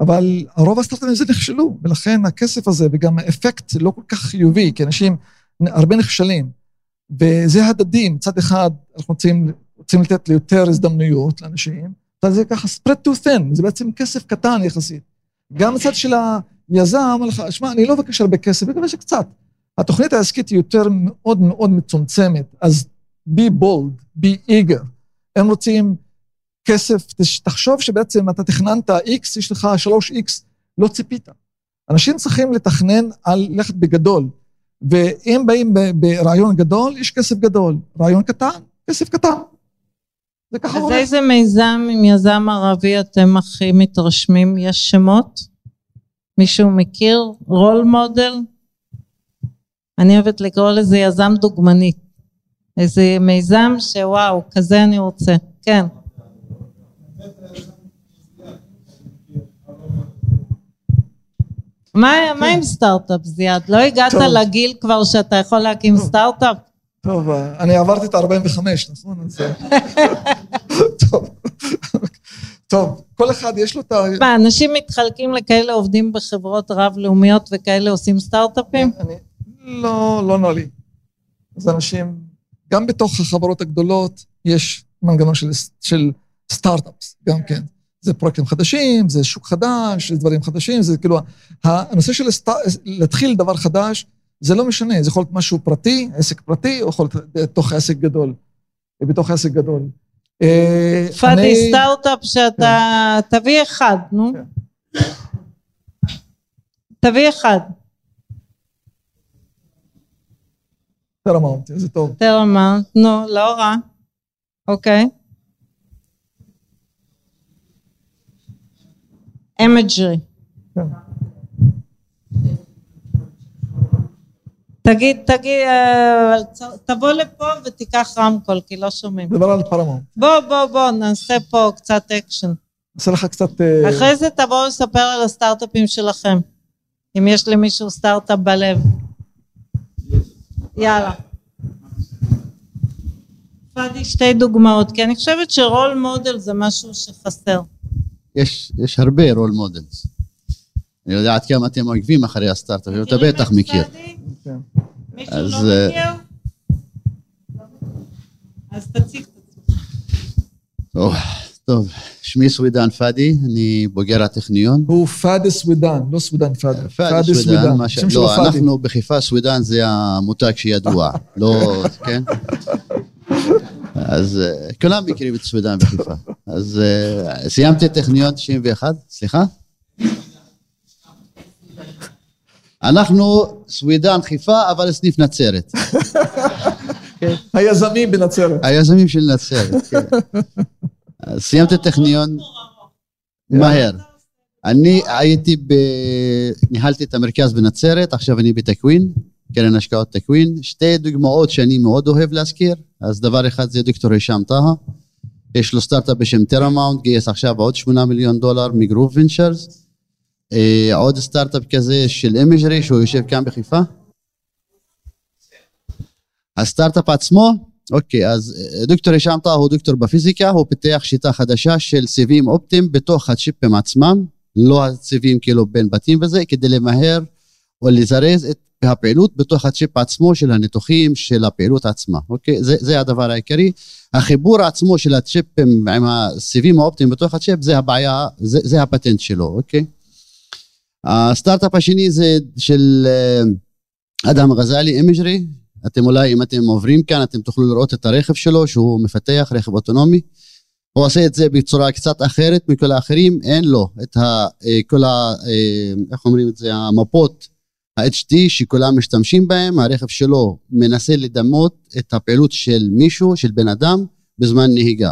אבל רוב הסטארט-אפים זה נכשלו, ולכן הכסף הזה וגם האפקט לא כל כך חיובי, כי אנשים הרבה נכשלים. וזה הדדי, מצד אחד אנחנו רוצים, רוצים לתת ליותר הזדמנויות לאנשים, אתה זה ככה spread too thin, זה בעצם כסף קטן יחסית. גם הצד של היזם אומר לך, שמע, אני לא מבקש הרבה כסף, אני מקווה שקצת. התוכנית העסקית היא יותר מאוד מאוד מצומצמת, אז be bold, be eager. הם רוצים כסף, תחשוב שבעצם אתה תכננת X, יש לך 3X, לא ציפית. אנשים צריכים לתכנן על ללכת בגדול, ואם באים ברעיון גדול, יש כסף גדול. רעיון קטן, כסף קטן. זה ככה אז איזה מיזם עם יזם ערבי אתם הכי מתרשמים? יש שמות? מישהו מכיר? רול מודל? אני אוהבת לקרוא לזה יזם דוגמני. איזה מיזם שוואו, כזה אני רוצה. כן. מה עם סטארט-אפ, זיאד? לא הגעת לגיל כבר שאתה יכול להקים סטארט-אפ? טוב, אני עברתי את ה-45, נכון? טוב. טוב, כל אחד יש לו את ה... מה, אנשים מתחלקים לכאלה עובדים בחברות רב-לאומיות וכאלה עושים סטארט-אפים? לא, לא נראה לי. אז אנשים, גם בתוך החברות הגדולות יש מנגנון של סטארט-אפס, גם כן. זה פרויקטים חדשים, זה שוק חדש, זה דברים חדשים, זה כאילו, הנושא של להתחיל דבר חדש, זה לא משנה, זה יכול להיות משהו פרטי, עסק פרטי, או יכול להיות בתוך עסק גדול. בתוך עסק גדול. אה, פאדי, סטארט-אפ שאתה... כן. תביא אחד, נו. כן. תביא אחד. Teramount, זה טוב. Teramount, נו, לא רע. אוקיי. Imagry. תגיד, תגיד, אה, תבוא לפה ותיקח רמקול, כי לא שומעים. דבר על Teramount. בוא, בוא, בוא, נעשה פה קצת אקשן. נעשה לך קצת... אה, אחרי זה תבואו לספר על הסטארט-אפים שלכם, אם יש למישהו סטארט-אפ בלב. יאללה. פאדי שתי דוגמאות, כי אני חושבת ש role model זה משהו שחסר. יש, יש הרבה role models. אני יודע עד כמה אתם עוקבים אחרי הסטארט-אפ, אתה בטח מכיר. אז... לא אה, אז תציג את עצמך. טוב, שמי סווידן פאדי, אני בוגר הטכניון. הוא פאדי סווידן, לא סווידן פאדי. פאדי סווידן. לא, אנחנו בחיפה סווידן זה המותג שידוע, לא, כן? אז אה, כולם מכירים את סווידן בחיפה. אז אה, סיימתי טכניון 91, סליחה? אנחנו סווידן חיפה, אבל סניף נצרת. היזמים בנצרת. היזמים של נצרת, כן. סיימתי טכניון מהר. אני הייתי ב... ניהלתי את המרכז בנצרת, עכשיו אני בטקווין, קרן השקעות טקווין. שתי דוגמאות שאני מאוד אוהב להזכיר, אז דבר אחד זה דוקטור הישאם טאהא, יש לו סטארט-אפ בשם Teramount, גייס עכשיו עוד 8 מיליון דולר מ Grove Ventures. אה, עוד סטארט-אפ כזה של Imagry, שהוא יושב כאן בחיפה. הסטארט-אפ עצמו, אוקיי, אז אה, דוקטור הישאם טאהא הוא דוקטור בפיזיקה, הוא פיתח שיטה חדשה של סיבים אופטיים בתוך הצ'יפים עצמם, לא הסיבים כאילו בין בתים וזה, כדי למהר או לזרז את הפעילות בתוך הצ'יפ עצמו של הניתוחים של הפעילות עצמה, אוקיי? זה, זה הדבר העיקרי. החיבור עצמו של הצ'יפים עם הסיבים האופטיים בתוך הצ'יפ זה הבעיה, זה, זה הפטנט שלו, אוקיי? הסטארט-אפ השני זה של אה, אדם גזלי, Imagry. אתם אולי, אם אתם עוברים כאן, אתם תוכלו לראות את הרכב שלו, שהוא מפתח רכב אוטונומי. הוא עושה את זה בצורה קצת אחרת מכל האחרים, אין לו את ה, אה, כל ה... אה, איך אומרים את זה? המפות ה-HD שכולם משתמשים בהם, הרכב שלו מנסה לדמות את הפעילות של מישהו, של בן אדם, בזמן נהיגה.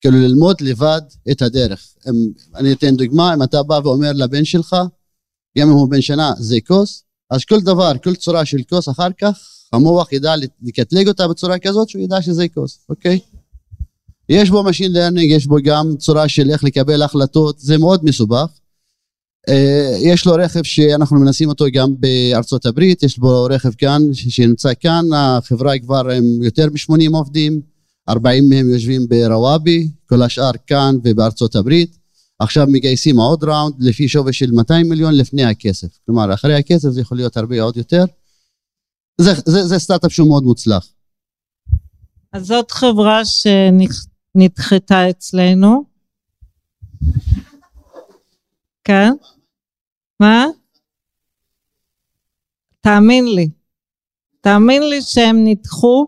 כאילו ללמוד לבד את הדרך. אני אתן דוגמה, אם אתה בא ואומר לבן שלך, גם אם הוא בן שנה זה כוס, אז כל דבר, כל צורה של כוס אחר כך, המוח ידע לקטלג אותה בצורה כזאת שהוא ידע שזה כוס, אוקיי? יש בו Machine Learning, יש בו גם צורה של איך לקבל החלטות, זה מאוד מסובך. אה, יש לו רכב שאנחנו מנסים אותו גם בארצות הברית, יש בו רכב כאן שנמצא כאן, החברה כבר עם יותר מ-80 עובדים, 40 מהם יושבים ברוואבי, כל השאר כאן ובארצות הברית. עכשיו מגייסים עוד ראונד לפי שווי של 200 מיליון לפני הכסף. כלומר, אחרי הכסף זה יכול להיות הרבה עוד יותר. זה, זה, זה סטארט-אפ שהוא מאוד מוצלח. אז זאת חברה שנדחתה אצלנו. כן? מה? תאמין לי. תאמין לי שהם נדחו,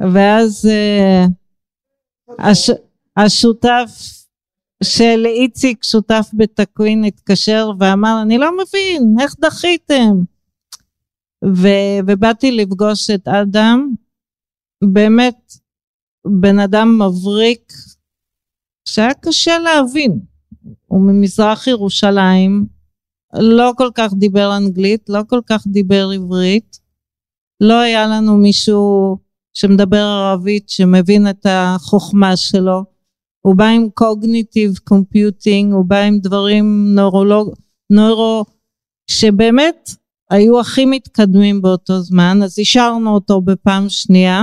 ואז uh, הש, השותף של איציק, שותף בתקווין, התקשר ואמר, אני לא מבין, איך דחיתם? ו, ובאתי לפגוש את אדם, באמת בן אדם מבריק, שהיה קשה להבין. הוא ממזרח ירושלים, לא כל כך דיבר אנגלית, לא כל כך דיבר עברית, לא היה לנו מישהו שמדבר ערבית שמבין את החוכמה שלו, הוא בא עם קוגניטיב קומפיוטינג, הוא בא עם דברים נוירולוג... נוירו שבאמת היו הכי מתקדמים באותו זמן, אז אישרנו אותו בפעם שנייה,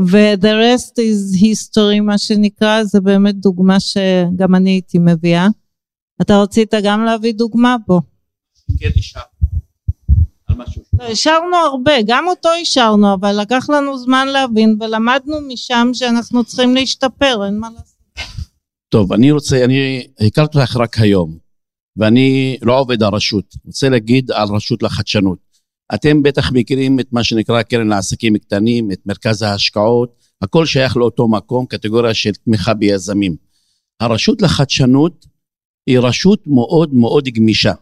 ו-the rest is history מה שנקרא, זה באמת דוגמה שגם אני הייתי מביאה. אתה רצית גם להביא דוגמה? בוא. כן, אישה. לא, השארנו הרבה, גם אותו השארנו, אבל לקח לנו זמן להבין ולמדנו משם שאנחנו צריכים להשתפר, אין מה לעשות. טוב, אני רוצה, אני הכרתי אותך רק היום, ואני לא עובד הרשות. רוצה להגיד על רשות לחדשנות. אתם בטח מכירים את מה שנקרא קרן לעסקים קטנים, את מרכז ההשקעות, הכל שייך לאותו מקום, קטגוריה של תמיכה ביזמים. הרשות לחדשנות היא רשות מאוד מאוד גמישה.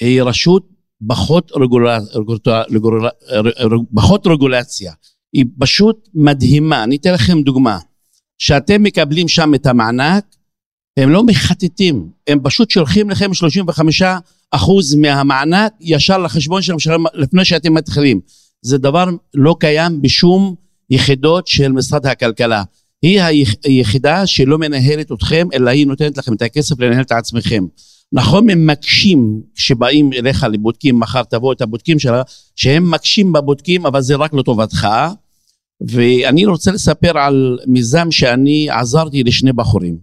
היא רשות פחות, רגולה, רגולה, פחות רגולציה. היא פשוט מדהימה. אני אתן לכם דוגמה. שאתם מקבלים שם את המענק, הם לא מחטטים, הם פשוט שולחים לכם 35 אחוז מהמענק ישר לחשבון שלהם לפני שאתם מתחילים. זה דבר לא קיים בשום יחידות של משרד הכלכלה. היא היחידה שלא מנהלת אתכם, אלא היא נותנת לכם את הכסף לנהל את עצמכם. נכון הם מקשים כשבאים אליך לבודקים, מחר תבוא את הבודקים שלה, שהם מקשים בבודקים, אבל זה רק לטובתך. ואני רוצה לספר על מיזם שאני עזרתי לשני בחורים,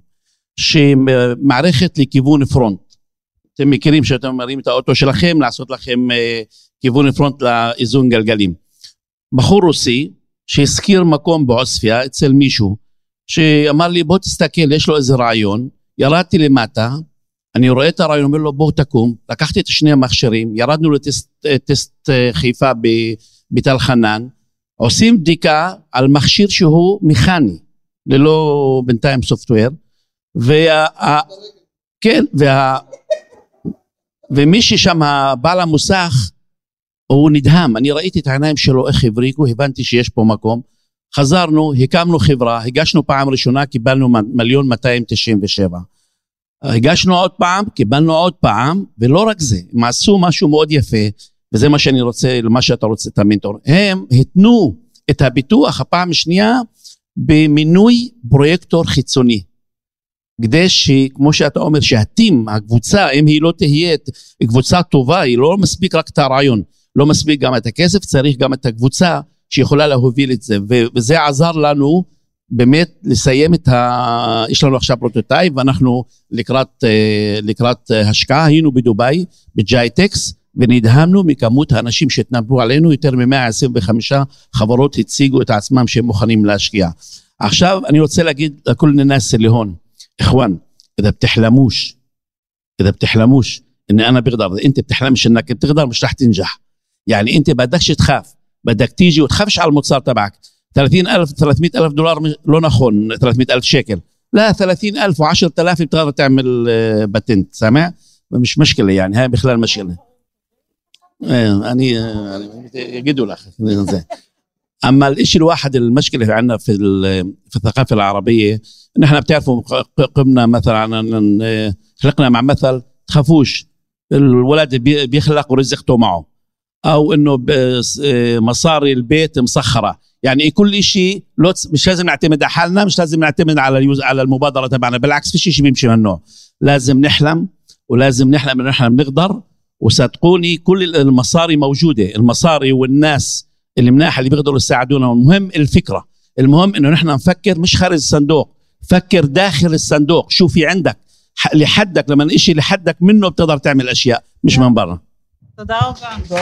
שמערכת לכיוון פרונט. אתם מכירים שאתם מראים את האוטו שלכם, לעשות לכם אה, כיוון פרונט לאיזון גלגלים. בחור רוסי שהזכיר מקום בעוספיא אצל מישהו, שאמר לי בוא תסתכל, יש לו איזה רעיון, ירדתי למטה, אני רואה את הרעיון, אומר לו בוא תקום, לקחתי את שני המכשירים, ירדנו לטסט אה, חיפה בתל חנן, עושים בדיקה על מכשיר שהוא מכני, ללא בינתיים סופטוור, וה... כן, וה... ומי ששם, בעל המוסך, הוא נדהם, אני ראיתי את העיניים שלו איך הבריקו, הבנתי שיש פה מקום, חזרנו, הקמנו חברה, הגשנו פעם ראשונה, קיבלנו מיליון 297. הגשנו עוד פעם, קיבלנו עוד פעם, ולא רק זה, הם עשו משהו מאוד יפה, וזה מה שאני רוצה, מה שאתה רוצה, את המנטור. הם התנו את הביטוח הפעם השנייה במינוי פרויקטור חיצוני. כדי שכמו שאתה אומר שה team, הקבוצה, אם היא לא תהיה קבוצה טובה, היא לא מספיק רק את הרעיון, לא מספיק גם את הכסף, צריך גם את הקבוצה שיכולה להוביל את זה, וזה עזר לנו באמת לסיים את ה... יש לנו עכשיו פרוטוטייפ ואנחנו לקראת, אה, לקראת השקעה, היינו בדובאי, בג'ייטקס, ונדהמנו מכמות האנשים שהתנבאו עלינו, יותר מ-125 חברות הציגו את עצמם שהם מוכנים להשקיע. עכשיו אני רוצה להגיד לכל الناس اللي هون اخوان اذا بتحلموش اذا بتحلموش اني انا بقدر اذا انت بتحلمش انك بتقدر مش رح تنجح يعني انت بدكش تخاف بدك تيجي وتخافش على المتصار تبعك. 30000 300000 دولار لو نخون 300000 شيكل. لا 30000 و10000 بتقدر تعمل باتنت سامع؟ مش مشكلة يعني هاي بخلال مشكلة. أني يجدوا لك أما الشيء الواحد المشكلة عندنا في في الثقافة العربية نحن بتعرفوا قمنا مثلا خلقنا مع مثل تخافوش. الولد بيخلق ورزقته معه. أو إنه مصاري البيت مسخرة. يعني كل شيء مش لازم نعتمد على حالنا مش لازم نعتمد على على المبادرة تبعنا. بالعكس في شيء بيمشي من النوع لازم نحلم ولازم نحلم إنه نحن بنقدر. وصدقوني كل المصاري موجودة. المصاري والناس اللي مناح اللي بيقدروا يساعدونا. المهم الفكرة. المهم إنه نحن نفكر مش خارج الصندوق. فكر داخل الصندوق. شو في عندك؟ لحدك لما الإشي لحدك منه بتقدر تعمل أشياء مش من برا. תודה רבה.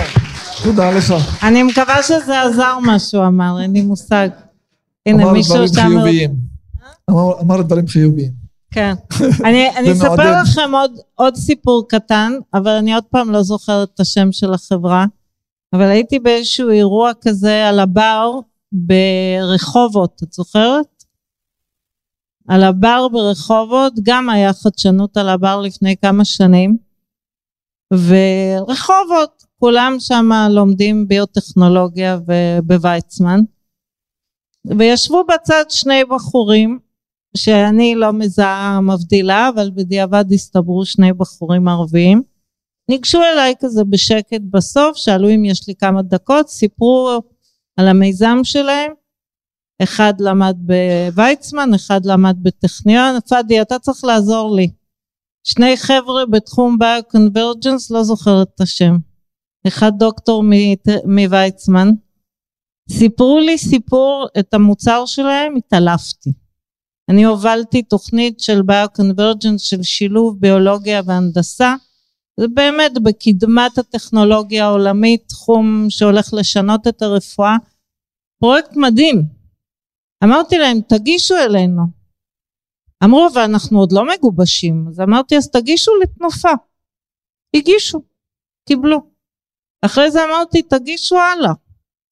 תודה לך. אני מקווה שזה עזר מה שהוא אמר, אין לי מושג. הנה אמר מישהו דברים שם... חיוביים. אמר- דברים חיוביים. כן. אני, אספר. לכם עוד סיפור קטן, אבל אני עוד פעם לא זוכרת את השם של החברה. אבל הייתי באיזשהו אירוע כזה על הבר ברחובות, את זוכרת? על הבר ברחובות, גם היה חדשנות על הבר לפני כמה שנים. ורחובות, כולם שם לומדים ביוטכנולוגיה ובוויצמן. וישבו בצד שני בחורים שאני לא מזהה מבדילה, אבל בדיעבד הסתברו שני בחורים ערביים. ניגשו אליי כזה בשקט בסוף, שאלו אם יש לי כמה דקות, סיפרו על המיזם שלהם. אחד למד בוויצמן, אחד למד בטכניון. פאדי, אתה צריך לעזור לי. שני חבר'ה בתחום ביו-קונברג'נס, לא זוכרת את השם. אחד דוקטור מוויצמן. סיפרו לי סיפור, את המוצר שלהם, התעלפתי. אני הובלתי תוכנית של ביו-קונברג'נס של שילוב ביולוגיה והנדסה. זה באמת בקדמת הטכנולוגיה העולמית, תחום שהולך לשנות את הרפואה. פרויקט מדהים. אמרתי להם, תגישו אלינו. אמרו, אבל אנחנו עוד לא מגובשים. אז אמרתי, אז תגישו לתנופה. הגישו, קיבלו. אחרי זה אמרתי, תגישו הלאה.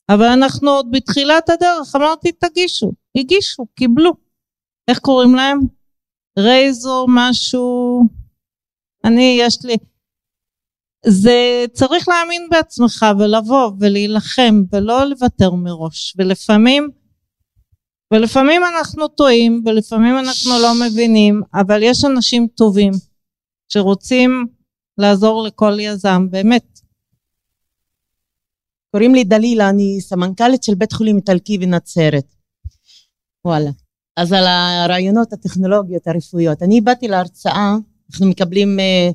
אבל אנחנו עוד בתחילת הדרך, אמרתי, תגישו. הגישו, קיבלו. איך קוראים להם? רייזור משהו... אני, יש לי... זה צריך להאמין בעצמך ולבוא ולהילחם ולא לוותר מראש ולפעמים ולפעמים אנחנו טועים ולפעמים אנחנו לא מבינים אבל יש אנשים טובים שרוצים לעזור לכל יזם באמת קוראים לי דלילה, אני סמנכ"לית של בית חולים איטלקי בנצרת. וואלה. אז על הרעיונות הטכנולוגיות הרפואיות. אני באתי להרצאה, אנחנו מקבלים uh,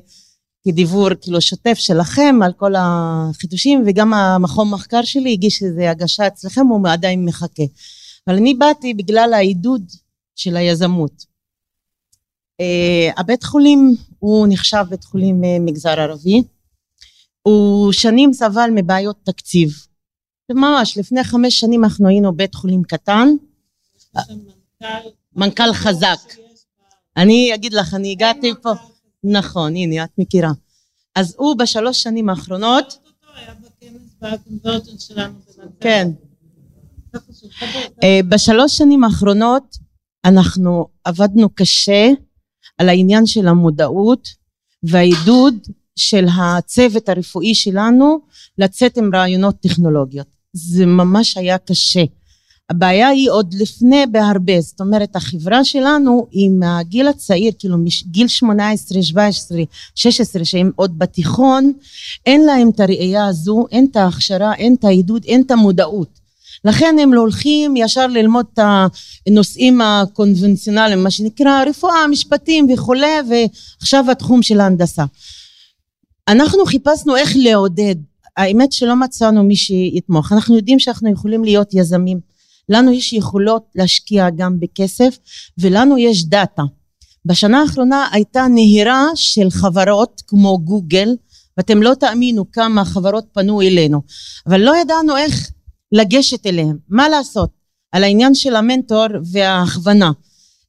כדיוור כאילו שוטף שלכם על כל החידושים, וגם המכון מחקר שלי הגיש איזו הגשה אצלכם, הוא עדיין מחכה. אבל אני באתי בגלל העידוד של היזמות. Uh, הבית חולים הוא נחשב בית חולים uh, מגזר ערבי. הוא שנים סבל מבעיות תקציב. ממש, לפני חמש שנים אנחנו היינו בית חולים קטן, מנכ"ל חזק. אני אגיד לך, אני הגעתי פה, נכון, הנה, את מכירה. אז הוא בשלוש שנים האחרונות, כן, בשלוש שנים האחרונות אנחנו עבדנו קשה על העניין של המודעות והעידוד של הצוות הרפואי שלנו לצאת עם רעיונות טכנולוגיות. זה ממש היה קשה. הבעיה היא עוד לפני בהרבה, זאת אומרת החברה שלנו היא מהגיל הצעיר, כאילו מגיל 18, 17, 16 שהם עוד בתיכון, אין להם את הראייה הזו, אין את ההכשרה, אין את העידוד, אין את המודעות. לכן הם לא הולכים ישר ללמוד את הנושאים הקונבנציונליים, מה שנקרא רפואה, משפטים וכולי, ועכשיו התחום של ההנדסה. אנחנו חיפשנו איך לעודד, האמת שלא מצאנו מי שיתמוך, אנחנו יודעים שאנחנו יכולים להיות יזמים, לנו יש יכולות להשקיע גם בכסף ולנו יש דאטה. בשנה האחרונה הייתה נהירה של חברות כמו גוגל ואתם לא תאמינו כמה חברות פנו אלינו אבל לא ידענו איך לגשת אליהם, מה לעשות על העניין של המנטור וההכוונה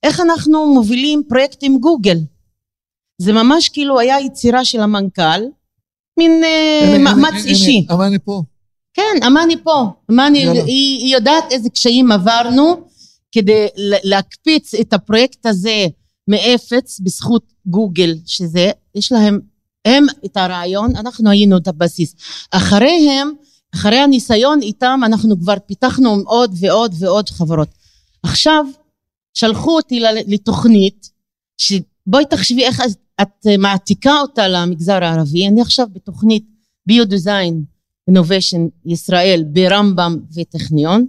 איך אנחנו מובילים פרויקט עם גוגל זה ממש כאילו היה יצירה של המנכ"ל, מין אה, מאמץ אישי. אמני פה. כן, אמני פה. אמני. היא, יודעת איזה קשיים עברנו כדי להקפיץ את הפרויקט הזה מאפס בזכות גוגל, שזה, יש להם, הם את הרעיון, אנחנו היינו את הבסיס. אחריהם, אחרי הניסיון איתם, אנחנו כבר פיתחנו עוד ועוד ועוד חברות. עכשיו, שלחו אותי לתוכנית, שבואי תחשבי איך את- מעתיקה אותה למגזר הערבי. אני עכשיו בתוכנית ביו-דיזיין אינוביישן ישראל ברמב"ם וטכניון.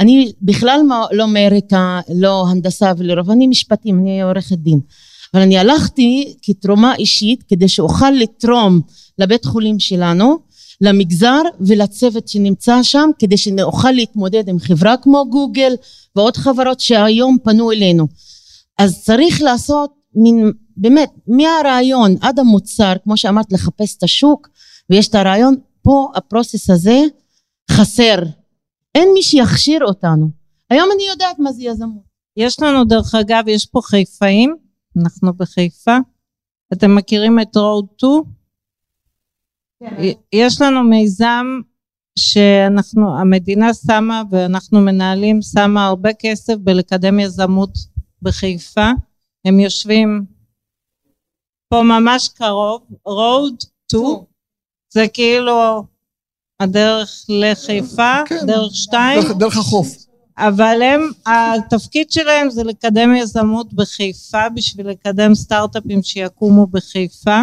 אני בכלל לא מרקע, לא הנדסה ולרוב, אני משפטים, אני עורכת דין. אבל אני הלכתי כתרומה אישית כדי שאוכל לתרום לבית חולים שלנו, למגזר ולצוות שנמצא שם, כדי שנוכל להתמודד עם חברה כמו גוגל ועוד חברות שהיום פנו אלינו. אז צריך לעשות מין, באמת, מהרעיון עד המוצר, כמו שאמרת, לחפש את השוק, ויש את הרעיון, פה הפרוסס הזה חסר. אין מי שיכשיר אותנו. היום אני יודעת מה זה יזמות. יש לנו דרך אגב, יש פה חיפאים אנחנו בחיפה. אתם מכירים את רוד 2? יש לנו מיזם שאנחנו, המדינה שמה ואנחנו מנהלים, שמה הרבה כסף בלקדם יזמות בחיפה. הם יושבים פה ממש קרוב, road to, זה כאילו הדרך לחיפה, כן, דרך שתיים, דרך- דרך החוף. אבל הם, התפקיד שלהם זה לקדם יזמות בחיפה בשביל לקדם סטארט-אפים שיקומו בחיפה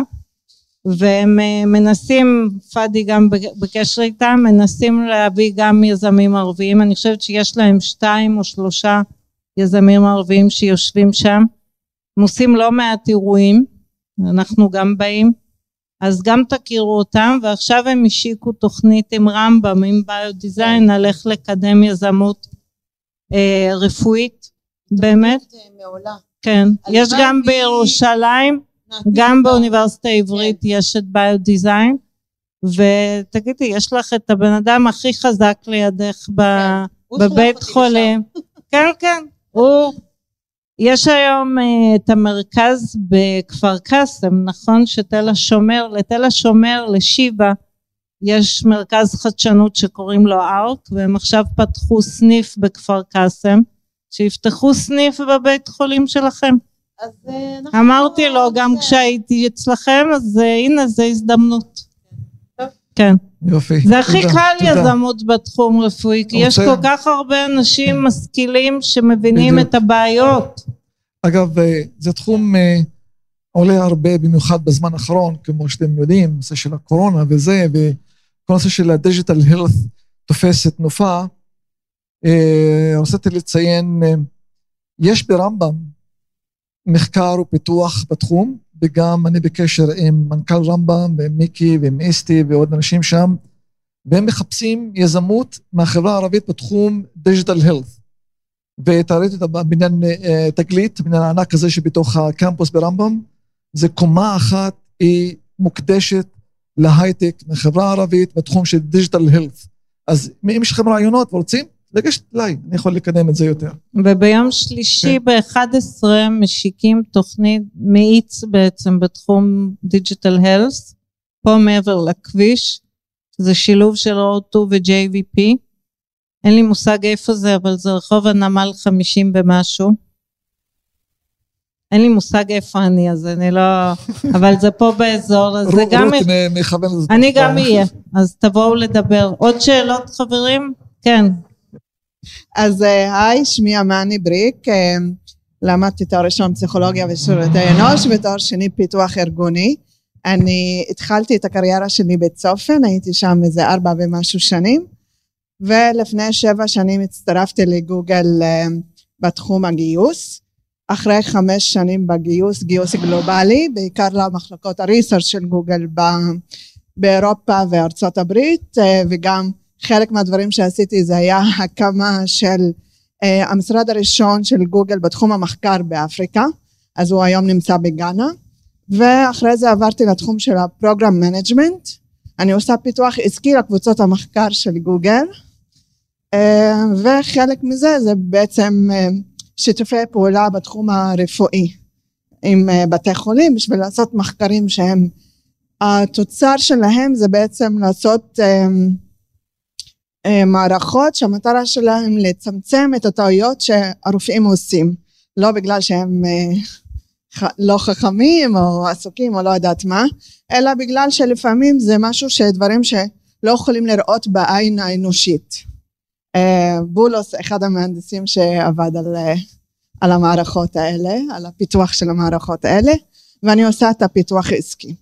והם אה, מנסים, פאדי גם בקשר איתם, מנסים להביא גם יזמים ערביים, אני חושבת שיש להם שתיים או שלושה יזמים ערביים שיושבים שם, הם עושים לא מעט אירועים, אנחנו גם באים, אז גם תכירו אותם, ועכשיו הם השיקו תוכנית עם רמב"ם, עם ביודיזיין, על איך לקדם יזמות אה, רפואית, באמת, מעולה. כן, יש גם בירושלים, גם באוניברסיטה העברית יש את ביודיזיין, ותגידי, יש לך את הבן אדם הכי חזק לידך שלח בבית חולים. כן, כן, הוא... יש היום אה, את המרכז בכפר קאסם, נכון? שתל השומר, לתל השומר, לשיבא, יש מרכז חדשנות שקוראים לו ארק, והם עכשיו פתחו סניף בכפר קאסם, שיפתחו סניף בבית חולים שלכם. אז אה, אנחנו- אמרתי לו גם כשהייתי אצלכם, אז אה, הנה, זו הזדמנות. טוב. כן. יופי. זה הכי תודה, קל תודה. יזמות בתחום רפואי, כי יש רוצה- כל כך הרבה אנשים משכילים שמבינים בדיוק. את הבעיות. אגב, אה, זה תחום עולה הרבה, במיוחד בזמן האחרון, כמו שאתם יודעים, נושא של הקורונה וזה, וכל הנושא של הדיג'יטל הילת תופס את תנופה. אה, רציתי לציין, יש ברמב"ם מחקר ופיתוח בתחום, וגם אני בקשר עם מנכ"ל רמב"ם ועם מיקי ועם אסתי ועוד אנשים שם, והם מחפשים יזמות מהחברה הערבית בתחום digital health. ואתה ראית את הבניין אה, תגלית, הבניין הענק הזה שבתוך הקמפוס ברמב"ם, זה קומה אחת, היא מוקדשת להייטק מהחברה הערבית בתחום של digital health. אז אם יש לכם רעיונות ורוצים, לגשת אליי, אני יכול לקדם את זה יותר. וביום שלישי ב-11 משיקים תוכנית מאיץ בעצם בתחום digital health, פה מעבר לכביש, זה שילוב של רוד-2 ו-JVP. אין לי מושג איפה זה, אבל זה רחוב הנמל 50 ומשהו. אין לי מושג איפה אני, אז אני לא... אבל זה פה באזור, אז זה גם... רות מכוון את זה. אני גם אהיה, אז תבואו לדבר. עוד שאלות חברים? כן. אז אה, היי, שמי אמני בריק, אה, למדתי תואר ראשון פסיכולוגיה ושירותי אנוש ותואר שני פיתוח ארגוני. אני התחלתי את הקריירה שלי בצופן, הייתי שם איזה ארבע ומשהו שנים, ולפני שבע שנים הצטרפתי לגוגל אה, בתחום הגיוס. אחרי חמש שנים בגיוס, גיוס גלובלי, בעיקר למחלקות הריסרצ' של גוגל באירופה וארצות הברית, וגם חלק מהדברים שעשיתי זה היה הקמה של uh, המשרד הראשון של גוגל בתחום המחקר באפריקה, אז הוא היום נמצא בגאנה, ואחרי זה עברתי לתחום של ה program management, אני עושה פיתוח עסקי לקבוצות המחקר של גוגל, אה, וחלק מזה זה בעצם אה, שיתופי פעולה בתחום הרפואי עם אה, בתי חולים בשביל לעשות מחקרים שהם, התוצר שלהם זה בעצם לעשות אה, מערכות שהמטרה שלהם לצמצם את הטעויות שהרופאים עושים, לא בגלל שהם אה, לא חכמים או עסוקים או לא יודעת מה, אלא בגלל שלפעמים זה משהו שדברים שלא יכולים לראות בעין האנושית. אה, בולוס, אחד המהנדסים שעבד על, אה, על המערכות האלה, על הפיתוח של המערכות האלה, ואני עושה את הפיתוח העסקי.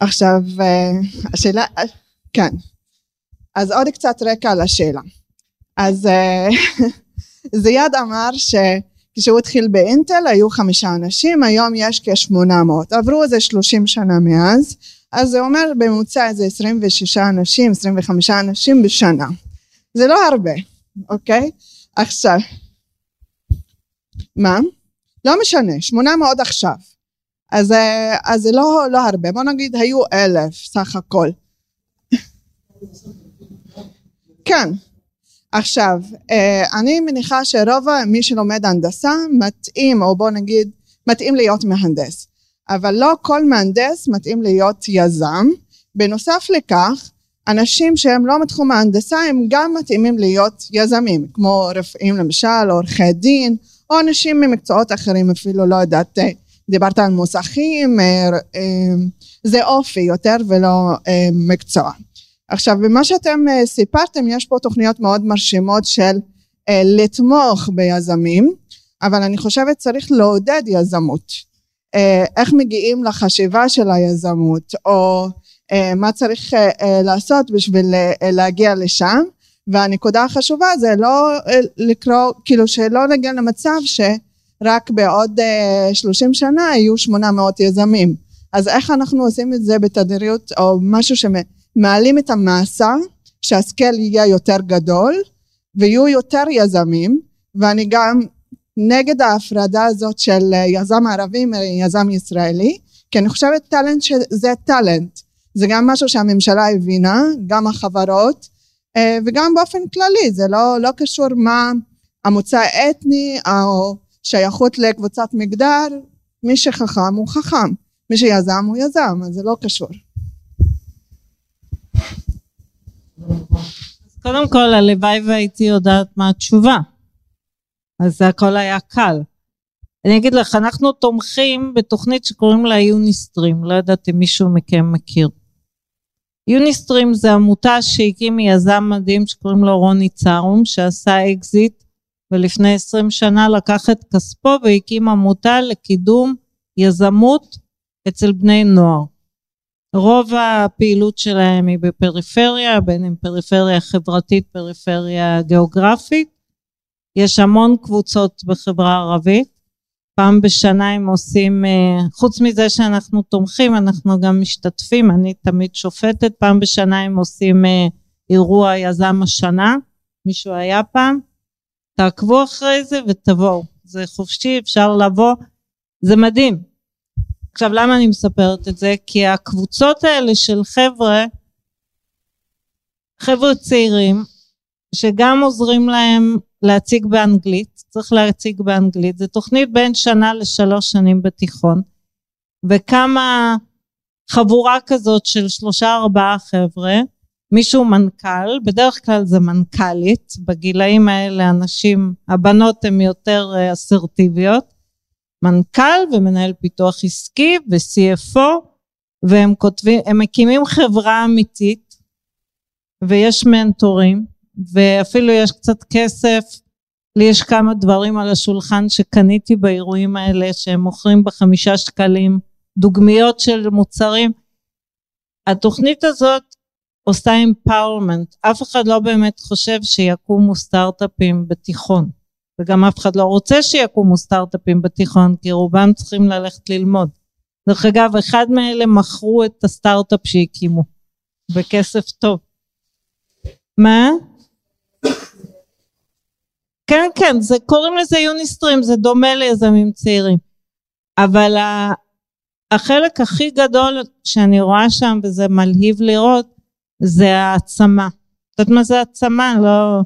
עכשיו, אה, השאלה, אה, כן. אז עוד קצת רקע על השאלה. אז אה, זיאד אמר שכשהוא התחיל באינטל היו חמישה אנשים, היום יש כשמונה מאות. עברו איזה שלושים שנה מאז, אז זה אומר בממוצע איזה עשרים ושישה אנשים, עשרים וחמישה אנשים בשנה. זה לא הרבה, אוקיי? עכשיו, מה? לא משנה, שמונה מאות עכשיו. אז, אה, אז זה לא, לא הרבה, בוא נגיד היו אלף סך הכל. כן. עכשיו, אה, אני מניחה שרוב מי שלומד הנדסה מתאים, או בוא נגיד מתאים להיות מהנדס. אבל לא כל מהנדס מתאים להיות יזם. בנוסף לכך, אנשים שהם לא מתחום ההנדסה הם גם מתאימים להיות יזמים, כמו רופאים למשל, עורכי דין, או אנשים ממקצועות אחרים, אפילו לא יודעת, אה, דיברת על מוסכים, אה, זה אופי יותר ולא מקצוע. עכשיו, במה שאתם סיפרתם, יש פה תוכניות מאוד מרשימות של לתמוך ביזמים, אבל אני חושבת צריך לעודד יזמות. איך מגיעים לחשיבה של היזמות, או מה צריך לעשות בשביל להגיע לשם, והנקודה החשובה זה לא לקרוא, כאילו שלא נגיע למצב שרק בעוד 30 שנה יהיו 800 יזמים. אז איך אנחנו עושים את זה בתדירות או משהו שמעלים את המאסה, שהסקל יהיה יותר גדול ויהיו יותר יזמים, ואני גם נגד ההפרדה הזאת של יזם ערבי מיזם ישראלי, כי אני חושבת טאלנט שזה טאלנט. זה גם משהו שהממשלה הבינה, גם החברות, אה, וגם באופן כללי, זה לא, לא קשור מה המוצא האתני או שייכות לקבוצת מגדר, מי שחכם הוא חכם, מי שיזם הוא יזם, אז זה לא קשור. קודם כל, הלוואי והייתי יודעת מה התשובה. אז זה הכל היה קל. אני אגיד לך, אנחנו תומכים בתוכנית שקוראים לה יוניסטרים, לא יודעת אם מישהו מכם מכיר. יוניסטרים זה עמותה שהקים יזם מדהים שקוראים לו רוני צארום שעשה אקזיט ולפני עשרים שנה לקח את כספו והקים עמותה לקידום יזמות אצל בני נוער. רוב הפעילות שלהם היא בפריפריה, בין אם פריפריה חברתית, פריפריה גיאוגרפית. יש המון קבוצות בחברה הערבית. פעם בשנה הם עושים, אה, חוץ מזה שאנחנו תומכים, אנחנו גם משתתפים, אני תמיד שופטת, פעם בשנה הם עושים אה, אירוע יזם השנה, מישהו היה פעם, תעקבו אחרי זה ותבואו, זה חופשי, אפשר לבוא, זה מדהים. עכשיו למה אני מספרת את זה? כי הקבוצות האלה של חבר'ה, חבר'ה צעירים, שגם עוזרים להם להציג באנגלית, צריך להציג באנגלית, זו תוכנית בין שנה לשלוש שנים בתיכון, וכמה חבורה כזאת של שלושה ארבעה חבר'ה, מישהו מנכ"ל, בדרך כלל זה מנכ"לית, בגילאים האלה אנשים, הבנות הן יותר אה, אסרטיביות, מנכ"ל ומנהל פיתוח עסקי ו-CFO, והם כותבים, הם מקימים חברה אמיתית, ויש מנטורים, ואפילו יש קצת כסף. לי יש כמה דברים על השולחן שקניתי באירועים האלה שהם מוכרים בחמישה שקלים דוגמיות של מוצרים. התוכנית הזאת עושה אמפאורמנט אף אחד לא באמת חושב שיקומו סטארט-אפים בתיכון וגם אף אחד לא רוצה שיקומו סטארט-אפים בתיכון כי רובם צריכים ללכת ללמוד דרך אגב אחד מאלה מכרו את הסטארט-אפ שהקימו בכסף טוב מה? כן כן זה קוראים לזה יוניסטרים זה דומה ליזמים צעירים אבל החלק הכי גדול שאני רואה שם וזה מלהיב לראות זה העצמה. את יודעת מה זה העצמה? לא...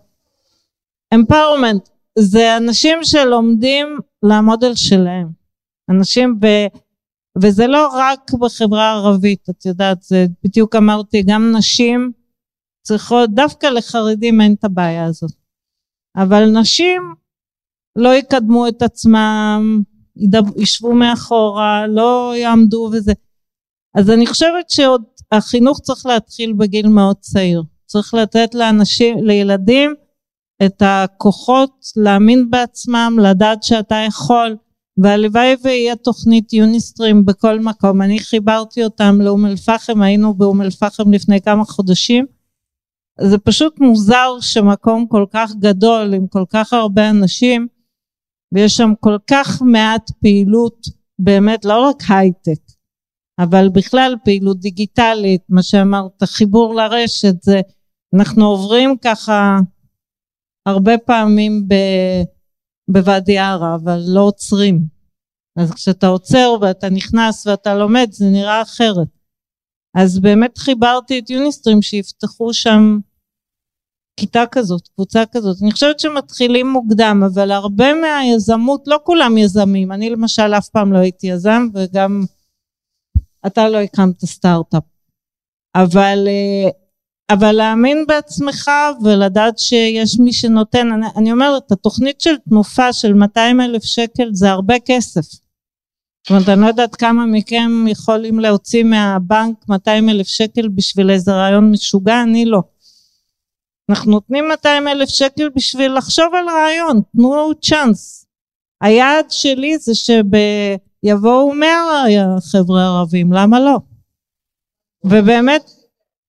אמפאורמנט זה אנשים שלומדים למודל שלהם. אנשים ב... וזה לא רק בחברה הערבית את יודעת זה בדיוק אמרתי גם נשים צריכות דווקא לחרדים אין את הבעיה הזאת אבל נשים לא יקדמו את עצמם, ישבו מאחורה, לא יעמדו וזה. אז אני חושבת שעוד החינוך צריך להתחיל בגיל מאוד צעיר. צריך לתת לאנשים, לילדים את הכוחות להאמין בעצמם, לדעת שאתה יכול, והלוואי ויהיה תוכנית יוניסטרים בכל מקום. אני חיברתי אותם לאום אל פחם, היינו באום אל פחם לפני כמה חודשים. זה פשוט מוזר שמקום כל כך גדול עם כל כך הרבה אנשים ויש שם כל כך מעט פעילות באמת לא רק הייטק אבל בכלל פעילות דיגיטלית מה שאמרת חיבור לרשת זה אנחנו עוברים ככה הרבה פעמים ב, בוואדי ערה אבל לא עוצרים אז כשאתה עוצר ואתה נכנס ואתה לומד זה נראה אחרת אז באמת חיברתי את יוניסטרים שיפתחו שם כיתה כזאת, קבוצה כזאת. אני חושבת שמתחילים מוקדם, אבל הרבה מהיזמות, לא כולם יזמים. אני למשל אף פעם לא הייתי יזם, וגם אתה לא הקמת סטארט-אפ. אבל, אה, אבל להאמין בעצמך ולדעת שיש מי שנותן, אני, אני אומרת, התוכנית של תנופה של 200 אלף שקל זה הרבה כסף. זאת אומרת, אני לא יודעת כמה מכם יכולים להוציא מהבנק 200 אלף שקל בשביל איזה רעיון משוגע, אני לא. אנחנו נותנים 200 אלף שקל בשביל לחשוב על רעיון, תנו צ'אנס. היעד שלי זה שיבואו 100 חבר'ה ערבים, למה לא? ובאמת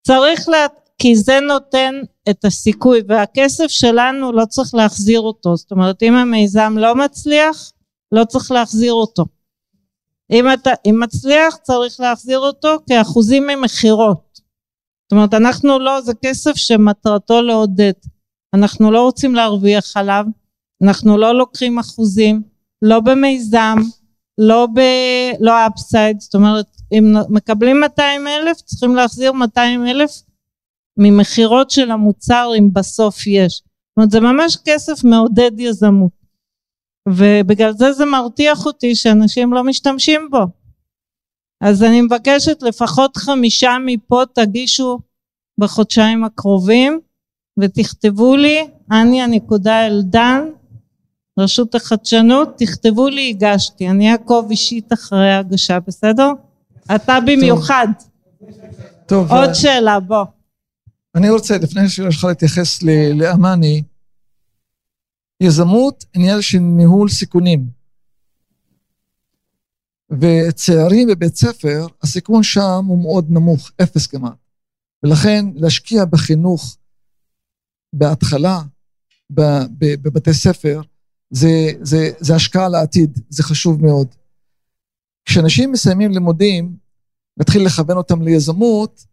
צריך, לה... כי זה נותן את הסיכוי, והכסף שלנו לא צריך להחזיר אותו, זאת אומרת אם המיזם לא מצליח, לא צריך להחזיר אותו. אם, אתה, אם מצליח צריך להחזיר אותו כאחוזים ממכירות. זאת אומרת אנחנו לא, זה כסף שמטרתו לעודד. אנחנו לא רוצים להרוויח עליו, אנחנו לא לוקחים אחוזים, לא במיזם, לא ב... לא אפסייד, זאת אומרת אם מקבלים 200 אלף צריכים להחזיר 200 אלף ממכירות של המוצר אם בסוף יש. זאת אומרת זה ממש כסף מעודד יזמות. ובגלל זה זה מרתיח אותי שאנשים לא משתמשים בו. אז אני מבקשת לפחות חמישה מפה תגישו בחודשיים הקרובים ותכתבו לי, אני הנקודה אלדן, רשות החדשנות, תכתבו לי הגשתי, אני אעקוב אישית אחרי ההגשה, בסדר? אתה במיוחד. טוב. עוד uh, שאלה, בוא. אני רוצה, לפני שיש לך להתייחס לאמני, יזמות, עניין של ניהול סיכונים. וצעירים בבית ספר, הסיכון שם הוא מאוד נמוך, אפס כמעט. ולכן להשקיע בחינוך בהתחלה, בבתי ספר, זה, זה, זה השקעה לעתיד, זה חשוב מאוד. כשאנשים מסיימים לימודים, להתחיל לכוון אותם ליזמות,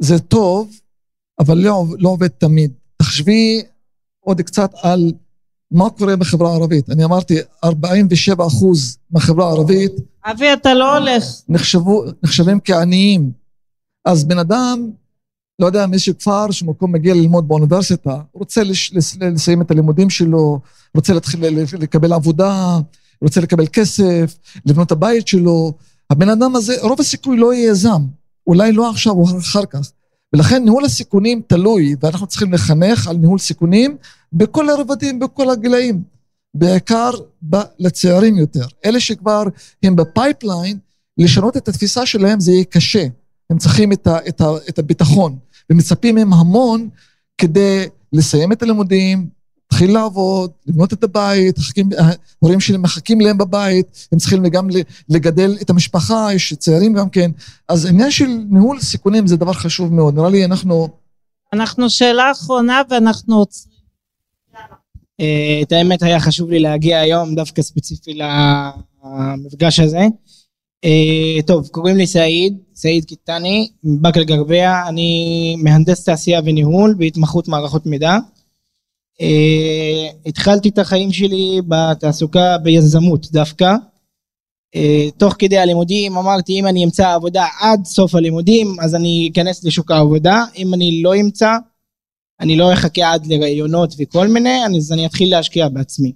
זה טוב, אבל לא, לא עובד תמיד. תחשבי עוד קצת על מה קורה בחברה הערבית. אני אמרתי, 47 אחוז מהחברה הערבית אבי אתה לא הולך. נחשבו, נחשבים כעניים. אז בן אדם, לא יודע, מאיזשהו כפר שמקום מגיע ללמוד באוניברסיטה, רוצה לש, לס, לסיים את הלימודים שלו, רוצה להתחיל לקבל עבודה, רוצה לקבל כסף, לבנות את הבית שלו. הבן אדם הזה, רוב הסיכוי לא יהיה יזם. אולי לא עכשיו או אחר כך. ולכן ניהול הסיכונים תלוי, ואנחנו צריכים לחנך על ניהול סיכונים בכל הרבדים, בכל הגילאים. בעיקר ב- לצעירים יותר. אלה שכבר הם ב pipeline, לשנות את התפיסה שלהם זה יהיה קשה. הם צריכים את, ה, את, ה, את הביטחון, ומצפים מהם המון כדי לסיים את הלימודים, להתחיל לעבוד, לבנות את הבית, מחכים, ההורים שלהם מחכים להם בבית, הם צריכים גם לגדל את המשפחה, יש צעירים גם כן. אז עניין של ניהול סיכונים זה דבר חשוב מאוד. נראה לי אנחנו... אנחנו שאלה אחרונה ואנחנו עוצרים. אה, את האמת היה חשוב לי להגיע היום דווקא ספציפי למפגש הזה. אה, טוב, קוראים לי סעיד, סעיד קיטני, מבאקה אל-גרבייה, אני מהנדס תעשייה וניהול בהתמחות מערכות מידע. אה, התחלתי את החיים שלי בתעסוקה ביזמות דווקא. תוך כדי הלימודים אמרתי אם אני אמצא עבודה עד סוף הלימודים אז אני אכנס לשוק העבודה, אם אני לא אמצא אני לא אחכה עד לראיונות וכל מיני, אז אני אתחיל להשקיע בעצמי.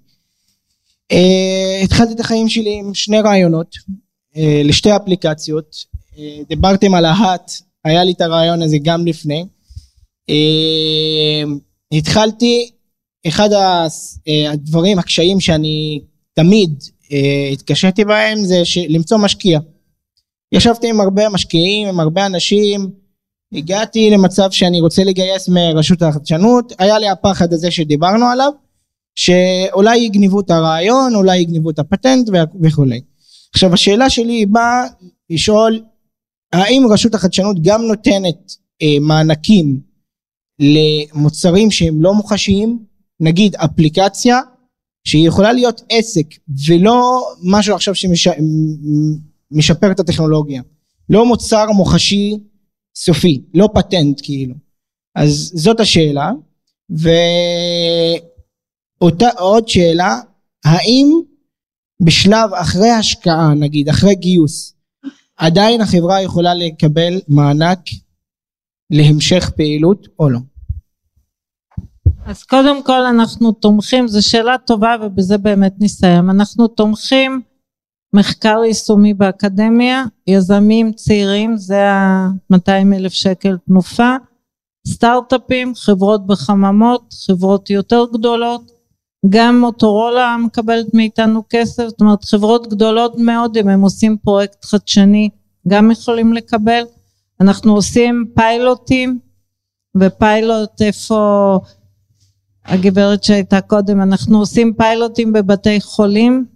Uh, התחלתי את החיים שלי עם שני רעיונות uh, לשתי אפליקציות, uh, דיברתם על ההאט, היה לי את הרעיון הזה גם לפני. Uh, התחלתי, אחד הדברים, הקשיים שאני תמיד uh, התקשיתי בהם זה למצוא משקיע. ישבתי עם הרבה משקיעים, עם הרבה אנשים, הגעתי למצב שאני רוצה לגייס מרשות החדשנות, היה לי הפחד הזה שדיברנו עליו, שאולי יגנבו את הרעיון, אולי יגנבו את הפטנט וכולי. עכשיו השאלה שלי היא באה לשאול, האם רשות החדשנות גם נותנת אה, מענקים למוצרים שהם לא מוחשיים, נגיד אפליקציה, שהיא יכולה להיות עסק ולא משהו עכשיו שמשפר את הטכנולוגיה, לא מוצר מוחשי סופי, לא פטנט כאילו. אז זאת השאלה. ואותה עוד שאלה, האם בשלב אחרי השקעה, נגיד אחרי גיוס, עדיין החברה יכולה לקבל מענק להמשך פעילות או לא? אז קודם כל אנחנו תומכים, זו שאלה טובה ובזה באמת נסיים. אנחנו תומכים מחקר יישומי באקדמיה, יזמים צעירים, זה ה-200 אלף שקל תנופה, סטארט-אפים, חברות בחממות, חברות יותר גדולות, גם מוטורולה מקבלת מאיתנו כסף, זאת אומרת חברות גדולות מאוד אם הם עושים פרויקט חדשני גם יכולים לקבל, אנחנו עושים פיילוטים ופיילוט איפה הגברת שהייתה קודם, אנחנו עושים פיילוטים בבתי חולים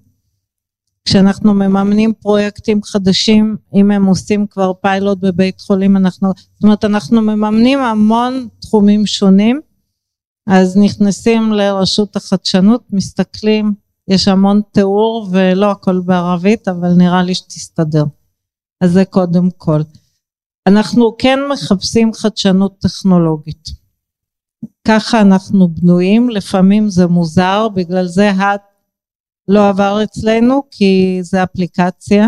כשאנחנו מממנים פרויקטים חדשים, אם הם עושים כבר פיילוט בבית חולים, אנחנו, זאת אומרת אנחנו מממנים המון תחומים שונים, אז נכנסים לרשות החדשנות, מסתכלים, יש המון תיאור ולא הכל בערבית, אבל נראה לי שתסתדר. אז זה קודם כל. אנחנו כן מחפשים חדשנות טכנולוגית. ככה אנחנו בנויים, לפעמים זה מוזר, בגלל זה את לא עבר אצלנו כי זה אפליקציה.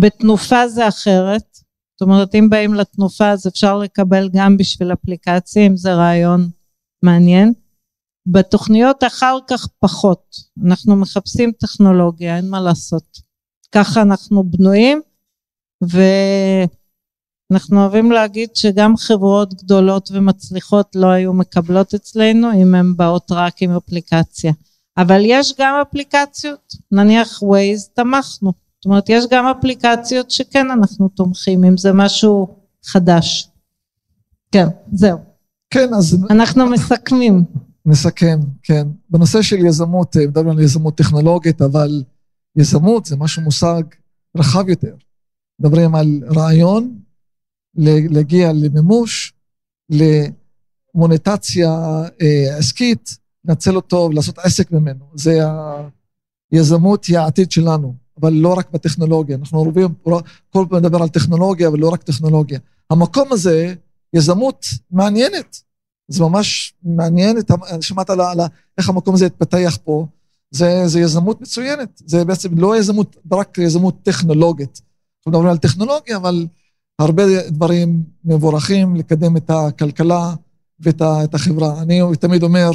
בתנופה זה אחרת, זאת אומרת אם באים לתנופה אז אפשר לקבל גם בשביל אפליקציה אם זה רעיון מעניין. בתוכניות אחר כך פחות, אנחנו מחפשים טכנולוגיה, אין מה לעשות. ככה אנחנו בנויים ואנחנו אוהבים להגיד שגם חברות גדולות ומצליחות לא היו מקבלות אצלנו אם הן באות רק עם אפליקציה. אבל יש גם אפליקציות, נניח ווייז תמכנו, זאת אומרת יש גם אפליקציות שכן אנחנו תומכים אם זה משהו חדש. כן, זהו. כן, אז... אנחנו מסכמים. נסכם, כן. בנושא של יזמות, אה, מדברים על יזמות טכנולוגית, אבל יזמות זה משהו מושג רחב יותר. מדברים על רעיון, להגיע למימוש, למוניטציה אה, עסקית, לנצל אותו ולעשות עסק ממנו. זה היזמות היא העתיד שלנו, אבל לא רק בטכנולוגיה. אנחנו רואים, כל פעם מדבר על טכנולוגיה, אבל לא רק טכנולוגיה. המקום הזה, יזמות מעניינת. זה ממש מעניין, שמעת על, על איך המקום הזה התפתח פה. זה, זה יזמות מצוינת. זה בעצם לא יזמות, רק יזמות טכנולוגית. אנחנו מדברים על טכנולוגיה, אבל הרבה דברים מבורכים לקדם את הכלכלה ואת החברה. אני תמיד אומר,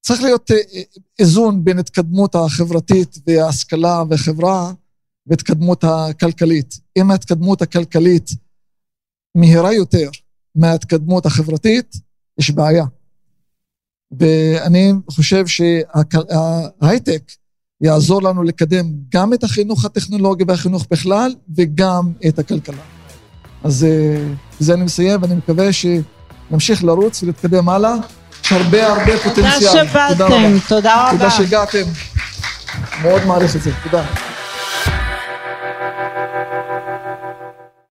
צריך להיות אה, אה, איזון בין התקדמות החברתית וההשכלה והחברה והתקדמות הכלכלית. אם ההתקדמות הכלכלית מהירה יותר מההתקדמות החברתית, יש בעיה. ואני חושב שההייטק יעזור לנו לקדם גם את החינוך הטכנולוגי והחינוך בכלל, וגם את הכלכלה. אז אה, בזה אני מסיים, ואני מקווה שנמשיך לרוץ ולהתקדם הלאה. יש הרבה הרבה פוטנציאל. תודה שבאתם, תודה רבה. תודה שהגעתם. מאוד מעריך את זה, תודה.